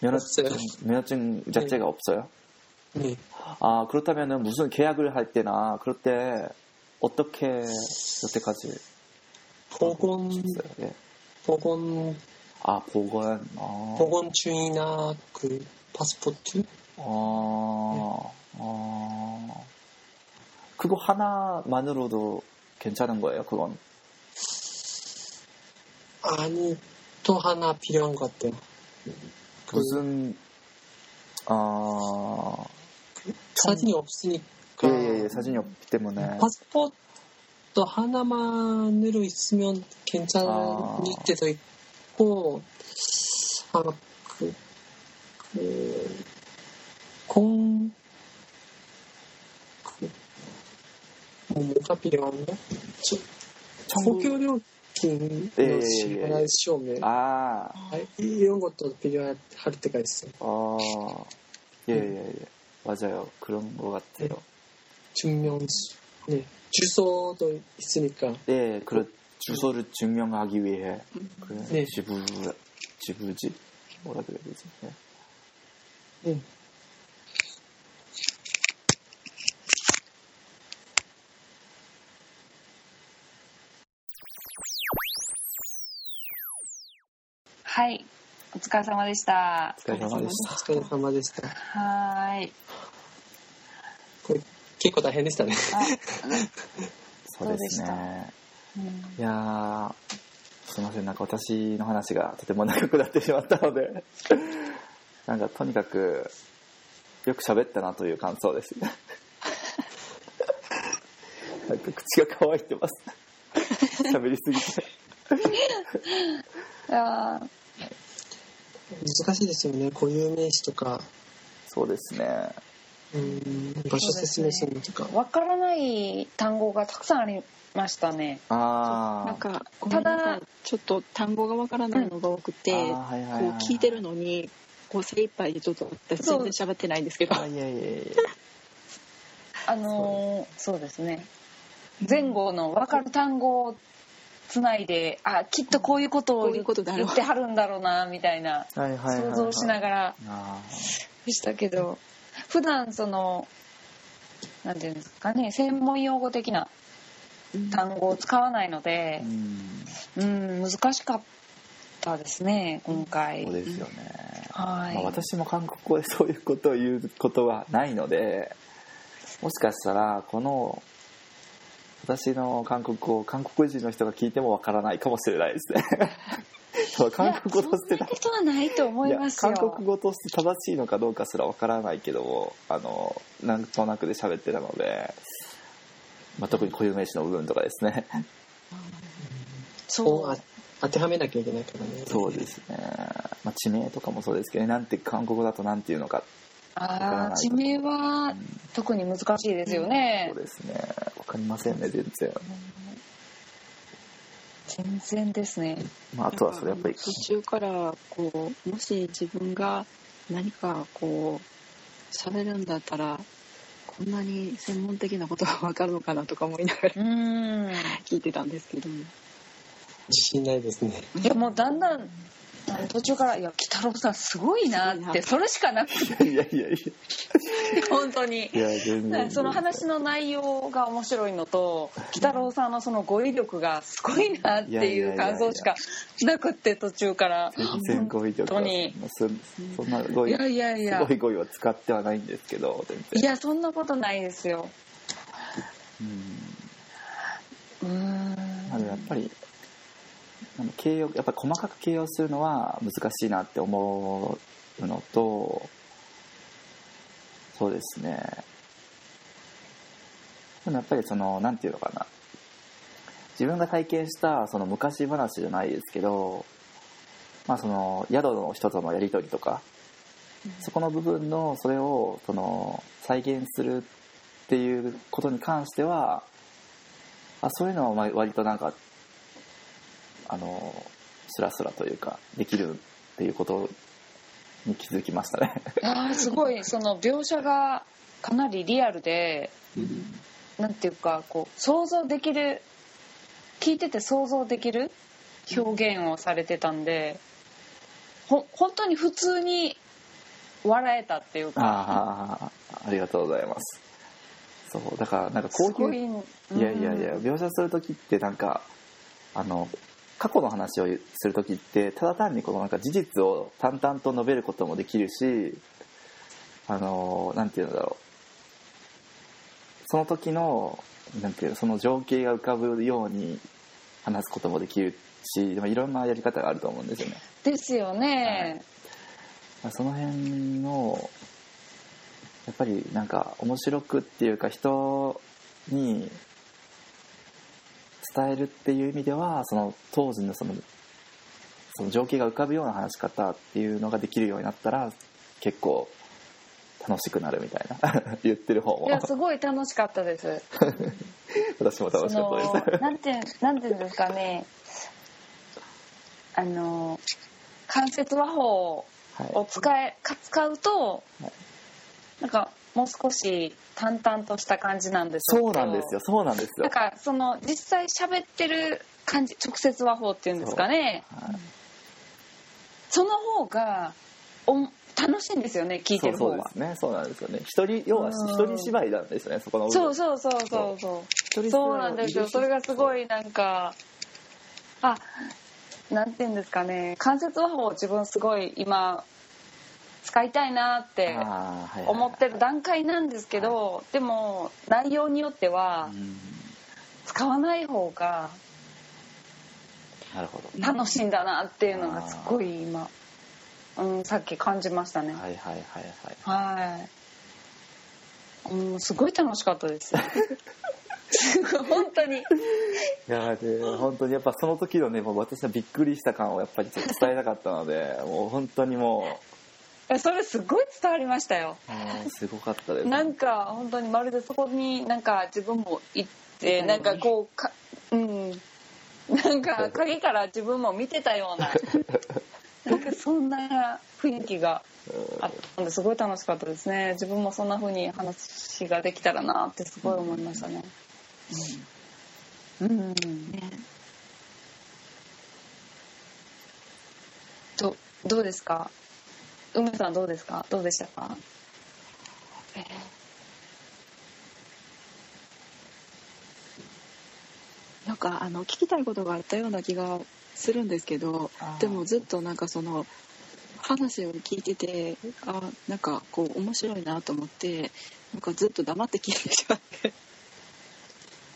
면허증. 면허증 자체가 없어요? 네, 아, 그렇다면은 무슨 계약을 할 때나 그럴 때 어떻게 여태까지 보건? 예. 보건 아, 보건, 어, 보건증이나 그 파스포트 어, 어, 그거 하나만으로도 괜찮은 거예요, 그건? 아니 또 하나 필요한 것 같아요. 그 무슨, 어, 사진이 없으니까 예, 예, 예, 사진이 없기 때문에. 파스포트 하나만으로 있으면 괜찮을 아. 때도 있고 아마 그, 그, 공, 뭐, 뭐가 필요한가? 저, 청구- 고교료金예, 예,の예,支払い証明 아, 아, 이런 것도 필요할 때가 있어요. 어, 예, 예, 예. 맞아요. 그런 것 같아요. 증명서, 네. 주소도 있으니까. 예, 그 주소를 증명하기 위해 그 네. 지부 지부지 뭐라 그래야 되지? 예. 네. はい。お疲れ様でした。お疲れ様でしお疲れ様でした。はーい。結構大変でしたね。あ、そうですね。うんいやー、すいません、なんか私の話がとても長くなってしまったので、なんかとにかく、よく喋ったなという感想です。なんか口が乾いてます。喋りすぎて。いやー難しいですよね。固有名詞とか、そうですね。うん、場所説明するのとか。わからない単語がたくさんありましたね。あー。なんか、ごただちょっと単語がわからないのが多くて、あーはいはいはいこう聞いてるのに、こう精一杯でちょっと私全然喋ってないんですけど。あいやいやいやあのーそうですね。前後のわかる単語をつないで、あ、きっとこういうことを言ってはるんだろうな、みたいな、想像しながら。あ。でしたけど普段そのなんていうんですかね専門用語的な単語を使わないのでう、ん。うん、難しかったですね今回。そうですよね、はい、まあ、私も韓国語でそういうことを言うことはないのでもしかしたらこの私の韓国語を韓国人の人が聞いてもわからないかもしれないですね。そう韓国語としてことはないと思います韓国語として正しいのかどうかすらわからないけどもあのなんとなくで喋ってたので、まあ、特に固有名詞の部分とかですね。そう。当てはめなきゃいけないからね。そうですね、まあ、地名とかもそうですけどね。なんて韓国語だとなんていうのかああ地名は特に難しいですよね。そうですね。わかりませんね全然、全然ですね。まあ、あとはそれやっぱり途中からこうもし自分が何かこう喋るんだったらこんなに専門的なことが分かるのかなとか思いながらうん。聞いてたんですけども。自信ないですね。いやもうだんだん途中から「いや鬼太郎さんすごいな」ってそれしかなくて。いやいやい 本当に。やいや全然。その話の内容が面白いのと鬼太郎さんのその語彙力がすごいなっていう感想しかなくって途中から。全然語彙力は。本当に。そそんな語彙いやいやいや。すごい語彙は使ってはないんですけどいやそんなことないですよ。うん。うーん。やっぱりあの形容やっぱり細かく形容するのは難しいなって思うのとそうですね。でもやっぱりそのなんていうのかな。自分が体験したその昔話じゃないですけどまあその宿の人とのやり取りとかそこの部分のそれをその再現するっていうことに関してはあそういうのはまあ割となんかあのスラスラというかできるっていうことに気づきましたね。あーすごい。その描写がかなりリアルでなんていうかこう想像できる聞いてて想像できる表現をされてたんでほ本当に普通に笑えたっていうか。ああありがとうございます。そうだからなんかこうい。ういやいやいや描写する時ってなんかあの過去の話をする時ってただ単にこのなんか事実を淡々と述べることもできるしあのなんていうんだろう。その時のなんていうのその情景が浮かぶように話すこともできるしでもいろんなやり方があると思うんですよね。ですよね、まあその辺のやっぱりなんか面白くっていうか人に伝えるっていう意味ではその当時のそのその情景が浮かぶような話し方っていうのができるようになったら結構楽しくなるみたいな 言ってる方も。いやすごい楽しかったです。私も楽しかったです。なんてなんていうんですかね。あの関節和法はいを使えか使うと、はい。なんかもう少し淡々とした感じなんですそうなんですよ。そうなんですよ。なんかその実際喋ってる感じ直接和法っていうんですかね。はい。その方がお楽しいんですよね聞いてる方は。そうねそうなんですよね。一人要はうん。一人芝居なんですよねそこのそうそうそうそう。そう。そうなんですよ。それがすごいいなんかあなんていうんですかね。関節和法を自分すごい今使いたいなって思ってる段階なんですけどでも内容によってはうん。使わない方が楽しいんだなっていうのがすごい今、うん、さっき感じましたね。はいはいはいはい。はい、うん、すごい楽しかったです。本当に。いやーで本当にやっぱその時のねもう私のびっくりした感をやっぱり伝えたかったのでもう本当にもえそれすごい伝わりましたよ。すごかったです。なんか本当にまるでそこになんか自分も行ってなんかこうかうん。なんか影から自分も見てたような なんかそんな雰囲気があったんですごい楽しかったですね。自分もそんな風に話ができたらなってすごい思いましたね。うん、どどうですか？梅さんどうですか？どうでしたか？なんかあの聞きたいことがあったような気がするんですけどでもずっとなんかその話を聞いててあなんかこう面白いなと思ってなんかずっと黙って聞いてしまって、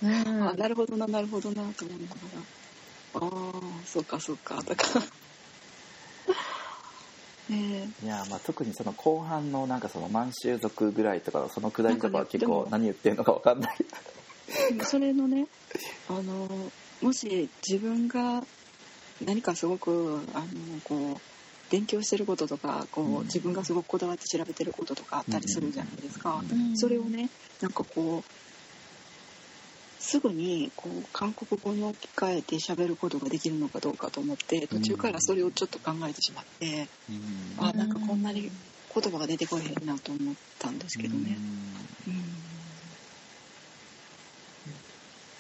うん。あなるほどななるほどなと思いながら。ああそうかそうかとか。ねいやまあ特にその後半のなんかその満州族ぐらいとかのそのくだりとかは結構何言ってるのか分かんない。それのねあのもし自分が何かすごくあのこう勉強してることとかこう、うん。自分がすごくこだわって調べてることとかあったりするじゃないですか、うん。それをねなんかこうすぐにこう韓国語に置き換えて喋ることができるのかどうかと思って途中からそれをちょっと考えてしまって、あなんかこんなに言葉が出てこへんなと思ったんですけどね。うん。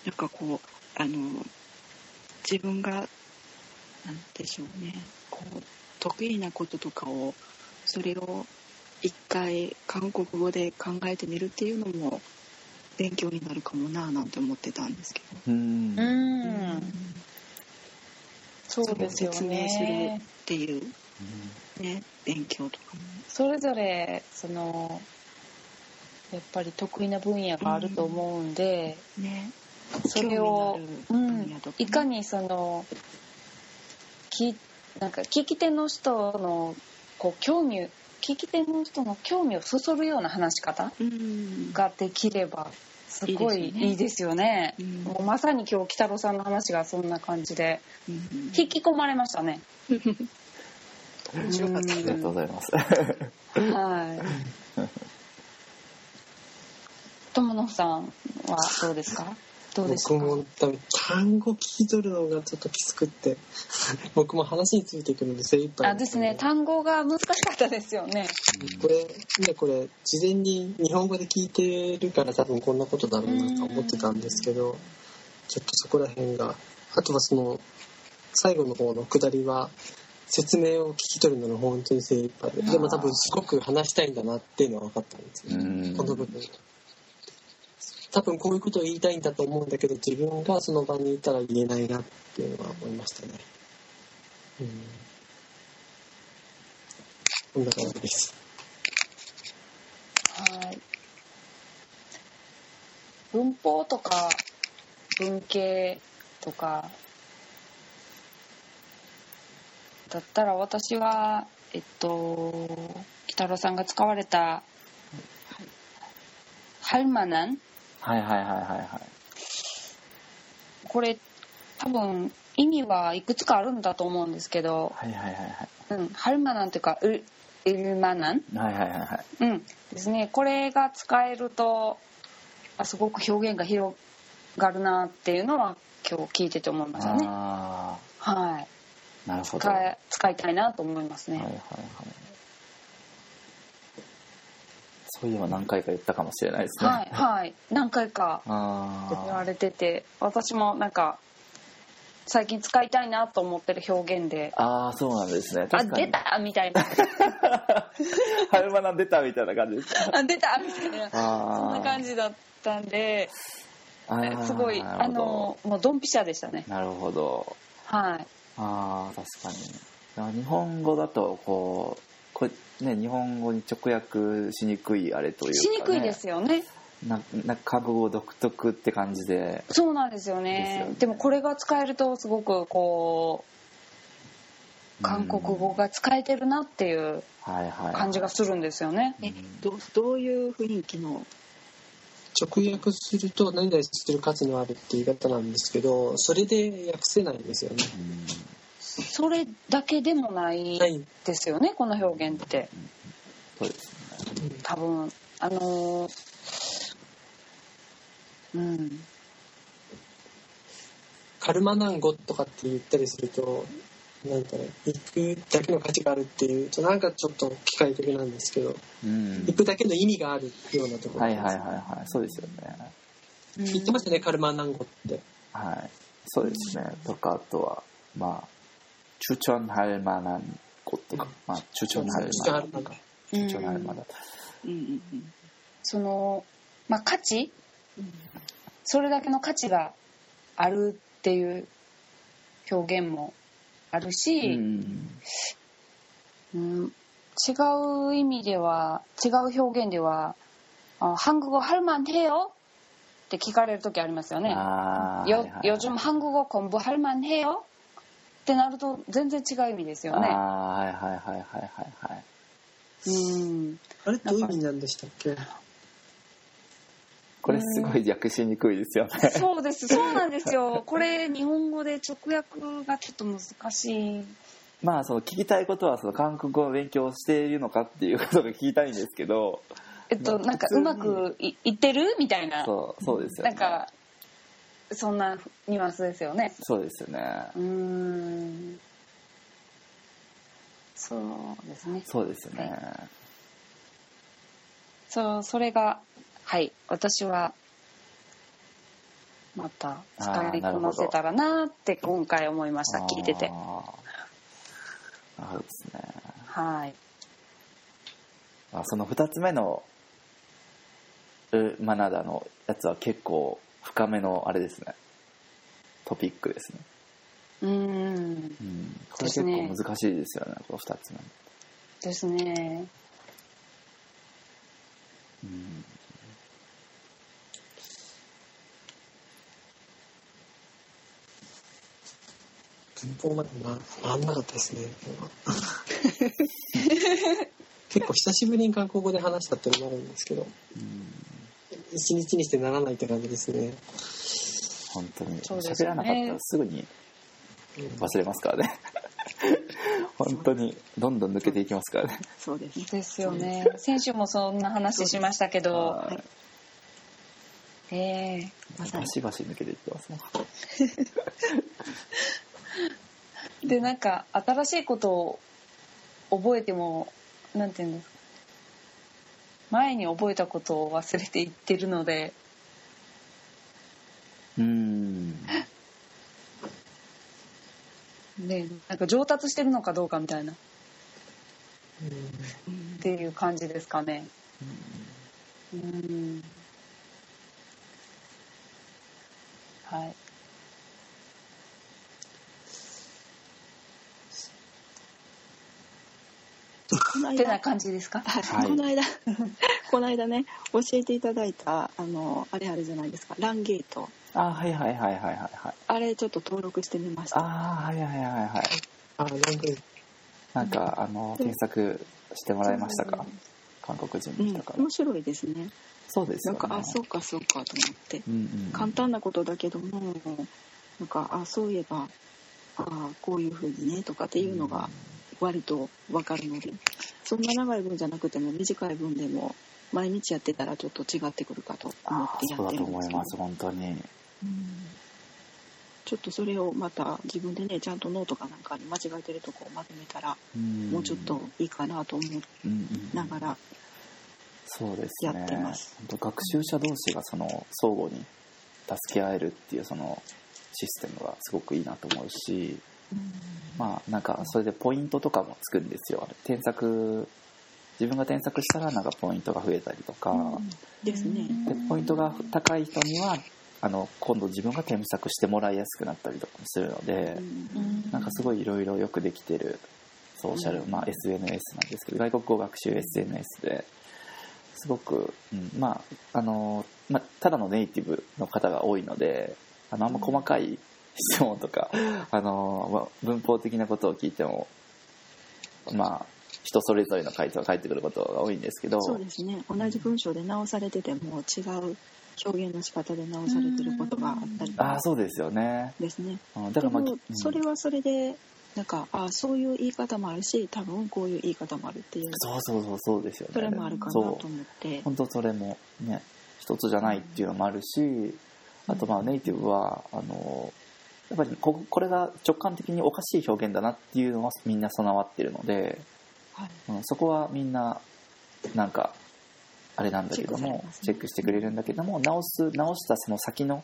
なんかこうあの自分がなんでしょうね。こう得意なこととかをそれを一回韓国語で考えてみるっていうのも勉強になるかもななんて思ってたんですけど、うん。うん。そうですよ説明するねっていうね勉強とかも。それぞれそのやっぱり得意な分野があると思うんで、ね。それをうんいかにそのきなんか聞き手の人のこう興味聞き手の人の興味をそそるような話し方うん。ができればすごいいいですよね。もうまさに今日北郎さんの話がそんな感じでうん。引き込まれましたね。面白かったありがとうございます。はい。友野さんはどうですか？どうですか？僕も多分単語聞き取るのがちょっときつくって。僕も話についていくので精一杯あですね。単語が難しかったですよね。これねこれ事前に日本語で聞いてるから多分こんなことだろうなと思ってたんですけどちょっとそこら辺があとはその最後の方の下りは説明を聞き取るのが本当に精一杯ででも多分すごく話したいんだなっていうのは分かったんですよ。うん。この部分多分こういうことを言いたいんだと思うんだけど自分がその場にいたら言えないなっていうのは思いましたね。うん。こんな感じです。はい。文法とか文系とかだったら私はえっと北郎さんが使われた「ハルマナンはいはいはいはいはい」これ多分意味はいくつかあるんだと思うんですけどはいはいはいはい「うん、ハルマナン」というか「ウルウルマナン」はいはいはいはい。うん。ですね。これが使えるとあすごく表現が広がるなっていうのは今日聞いてて思いましたね。あはい。あなるほど。使い使いたいなと思いますね、はいはいはいそういえば何回か言ったかもしれないですね。はいはい。何回か言われてて私もなんか最近使いたいなと思ってる表現でああそうなんですね。あ出た？みたいな。ハルマナ出たみたいな感じですあ出た？みたいな。そんな感じだったんですごいあのもうドンピシャでしたね。なるほど。はい。ああ確かに。日本語だとこうこれね日本語に直訳しにくいあれというか、ね、しにくいですよね。ななんか覚悟独特って感じで。そうなんですよですねよね。でもこれが使えるとすごくこう韓国語が使えてるなっていうはいはい。感じがするんですよね、えどうどういう雰囲気の直訳すると何々する価値のあるって言い方なんですけどそれで訳せないんですよね。うんそれだけでもないはい。ですよねこの表現って。そうですね。多分あのーうん。カルマナンゴとかって言ったりするとなんかね行くだけの価値があるっていうとなんかちょっと機械的なんですけどうん。行くだけの意味があるようなところはいはいはいはい。そうですよね。言ってましたねカルマナンゴって。はい。そうですね。とかあとはまあ 추천할만한 ことか、まあ、中長の春中まだ長の春中長の春まだうんうんうんその、まあ、価値それだけの価値があるっていう表現もあるうし、んうん違う意味では違う表現では「あ한국어할만해요?」って聞かれる時ありますよね。よあーはいはいはい요즘한국어공부할만해요? ってなると全然違う意味ですよね。はいはいはいはいはいはいうんあれどういう意味なんでしたっけ？これすごい訳しにくいですよねそうですそうなんですよ。これ日本語で直訳がちょっと難しい。まあその聞きたいことはその韓国語を勉強しているのかっていうことが聞きたいんですけどえっとなんかうまくいいってる？みたいな。そうそうですよねなんかそんなニュアンスですよね。そうですよね。うーん。そうですね。そうですよね、そうそれがはい。私はまた使いこなせたらなって今回思いました。聞いてて。なるほどですね。はい。あその2つ目のウマナダのやつは結構深めのあれですね。トピックですね、うーん。うん、これ結構難しいですよねこの2つ目ですね。うん。文法までな回ん。なかったですね結構久しぶりに韓国語で話したっていうのもあるんですけど。うん一日にしてならないって感じですね、本当に。そうですよね。喋らなかったらすぐにうん忘れますからね。本当にどんどん抜けていきますからね。そうですね。ですよね。先週もそんな話しましたけど。はい。ええ。まさにバシバシ抜けていってますね。でなんか新しいことを覚えてもなんていうんですか？前に覚えたことを忘れていってるので。うん。でなんか上達してるのかどうかみたいな。っていう感じですかね。うん。はいこの間ってな感じですか？はい。はい。この間。この間ね教えていただいたあのあれあるじゃないですか。ランゲート。あはいはいはいはいはいはい。あれちょっと登録してみました。あはいはいはいはいはい。あなんかなんかあの検索してもらいましたか？韓国人うんの人から。面白いですね。そうですよね。なんかあそうかそうかと思って。うんうん簡単なことだけどもなんかあそういえばあこういうふうにねとかっていうのが割と分かるのでそんな長い文じゃなくても短い文でも毎日やってたらちょっと違ってくるかと思あってやってるんですけど。思います本当に。うん。ちょっとそれをまた自分でねちゃんとノートかなんかに間違えてるとこをまとめたらもうちょっといいかなと思いながらそうですね。やってます。本当学習者同士がその相互に助け合えるっていうそのシステムがすごくいいなと思うしまあなんかそれでポイントとかもつくんですよ。あれ添削自分が添削したらなんかポイントが増えたりとか、ですね。でポイントが高い人にはあの今度自分が添削してもらいやすくなったりとかもするので、なんかすごいいろいろよくできてるソーシャル、まあ、SNS なんですけど外国語学習 SNS ですごく、うんまああのまあ、ただのネイティブの方が多いのであのあんま細かい質問とか、あのまあ文法的なことを聞いてもまあ人それぞれの回答が返ってくることが多いんですけどそうですね。同じ文章で直されてても違う表現の仕方で直されてることがあったりとかああそうですよね、ですね。うん、だからまあ、それはそれでなんかあそういう言い方もあるし多分こういう言い方もあるっていうそうそうそうそうですよね。それもあるかなと思って。本当それもね一つじゃないっていうのもあるしあとまあネイティブはあのやっぱりここれが直感的におかしい表現だなっていうのはみんな備わってるので、はい。うん、そこはみんななんかあれなんだけどもチェックされますね。チェックしてくれるんだけども直す直したその先の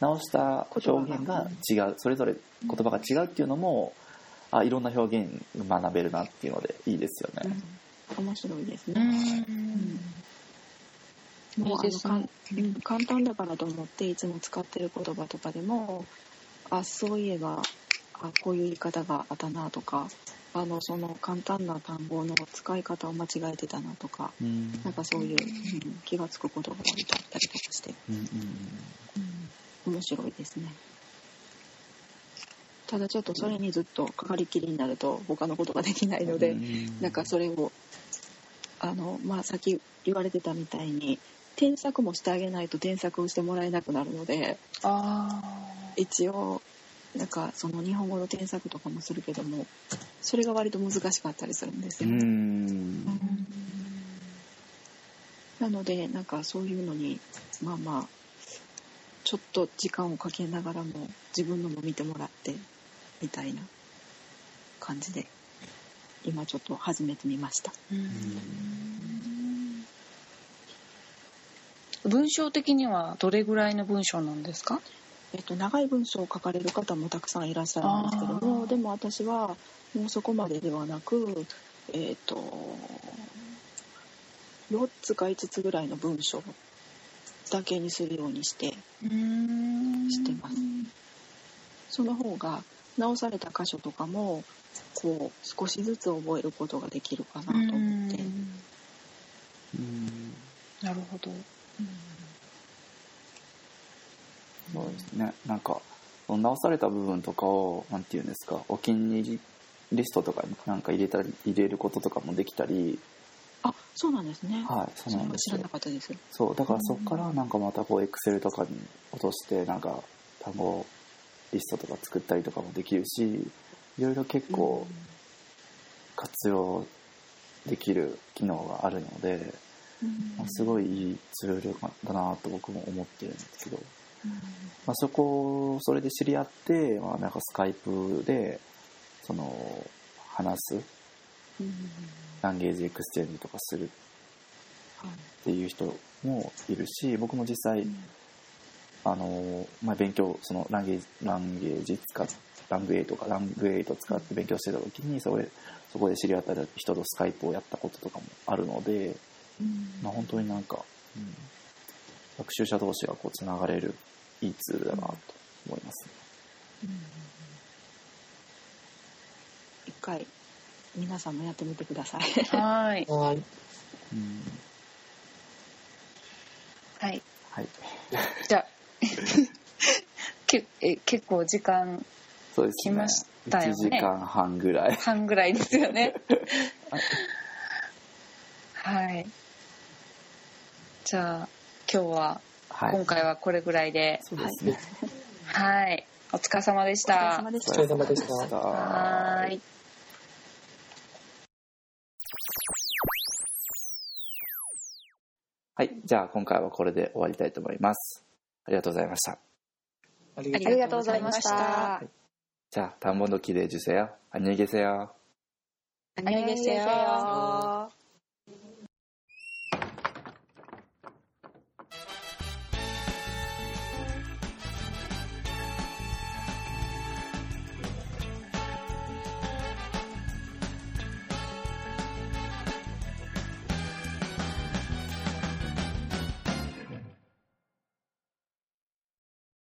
直した表現が違うそれぞれ言葉が違うっていうのもあいろんな表現学べるなっていうのでいいですよね。うん、面白いですうね。ん。もうあのかんうん。簡単だからと思っていつも使ってる言葉とかでもあそういえばあこういう言い方があったなとかあのその簡単な単語の使い方を間違えてたなとかうん。なんかそういう、うん気がつくことが割とあったりとかして、うんうんうん。面白いですね。ただちょっとそれにずっとかかりきりになると他のことができないので、うんなんかそれをあの、まあ、さっき言われてたみたいに添削もしてあげないと添削をしてもらえなくなるのであ一応なんかその日本語の添削とかもするけどもそれが割と難しかったりするんですうよ。んなのでなんかそういうのにまあまあちょっと時間をかけながらも自分のも見てもらってみたいな感じで今ちょっと始めてみました。文章的にはどれぐらいの文章なんですか？えっと、長い文章を書かれる方もたくさんいらっしゃるんですけどもでも私はもうそこまでではなく、えっと4つか5つぐらいの文章だけにするようにしてしてます。その方が直された箇所とかもこう少しずつ覚えることができるかなと思って。うん。なるほど。そうですねなんか直された部分とかをなんていうんですかお気に入りリストとかになんか入れたり入れることとかもできたり。あそうなんですね、はいそうなんです。よなかったです。そうだからそこからなんかまたこうエクセルとかに落としてなんか単語リストとか作ったりとかもできるしいろいろ結構活用できる機能があるので、まあ、すごいいいツールだなと僕も思ってるんですけど、まあ、そこをそれで知り合って、まあ、なんかスカイプでその話す。ランゲージエクスチェンジとかする。っていう人もいるし僕も実際、あのまあ、勉強そのランゲージランゲージ使っラングエイとかラングエイト使って勉強してた時にそれそこで知り合った人とスカイプをやったこととかもあるので、まあ、本当になんか、うん、学習者同士がこうつながれるいいツールだなと思います、一回皆さんもやってみてください。はい。はい。うん。はい。はい。じゃあけえ結構時間そうですね。来ましたよね。1時間半ぐらい。半ぐらいですよね。はい。じゃあ今日ははい今回はこれぐらいでそうですね、はいお疲れ様でしお疲れた様でしたお疲れ。様でした。はーいはい。じゃあ今回はこれで終わりたいと思います。ありがとうございました。ありありがとうございましたじゃあ、단번도 기대해 주세요. 안녕히 계세요. 안녕히 계세요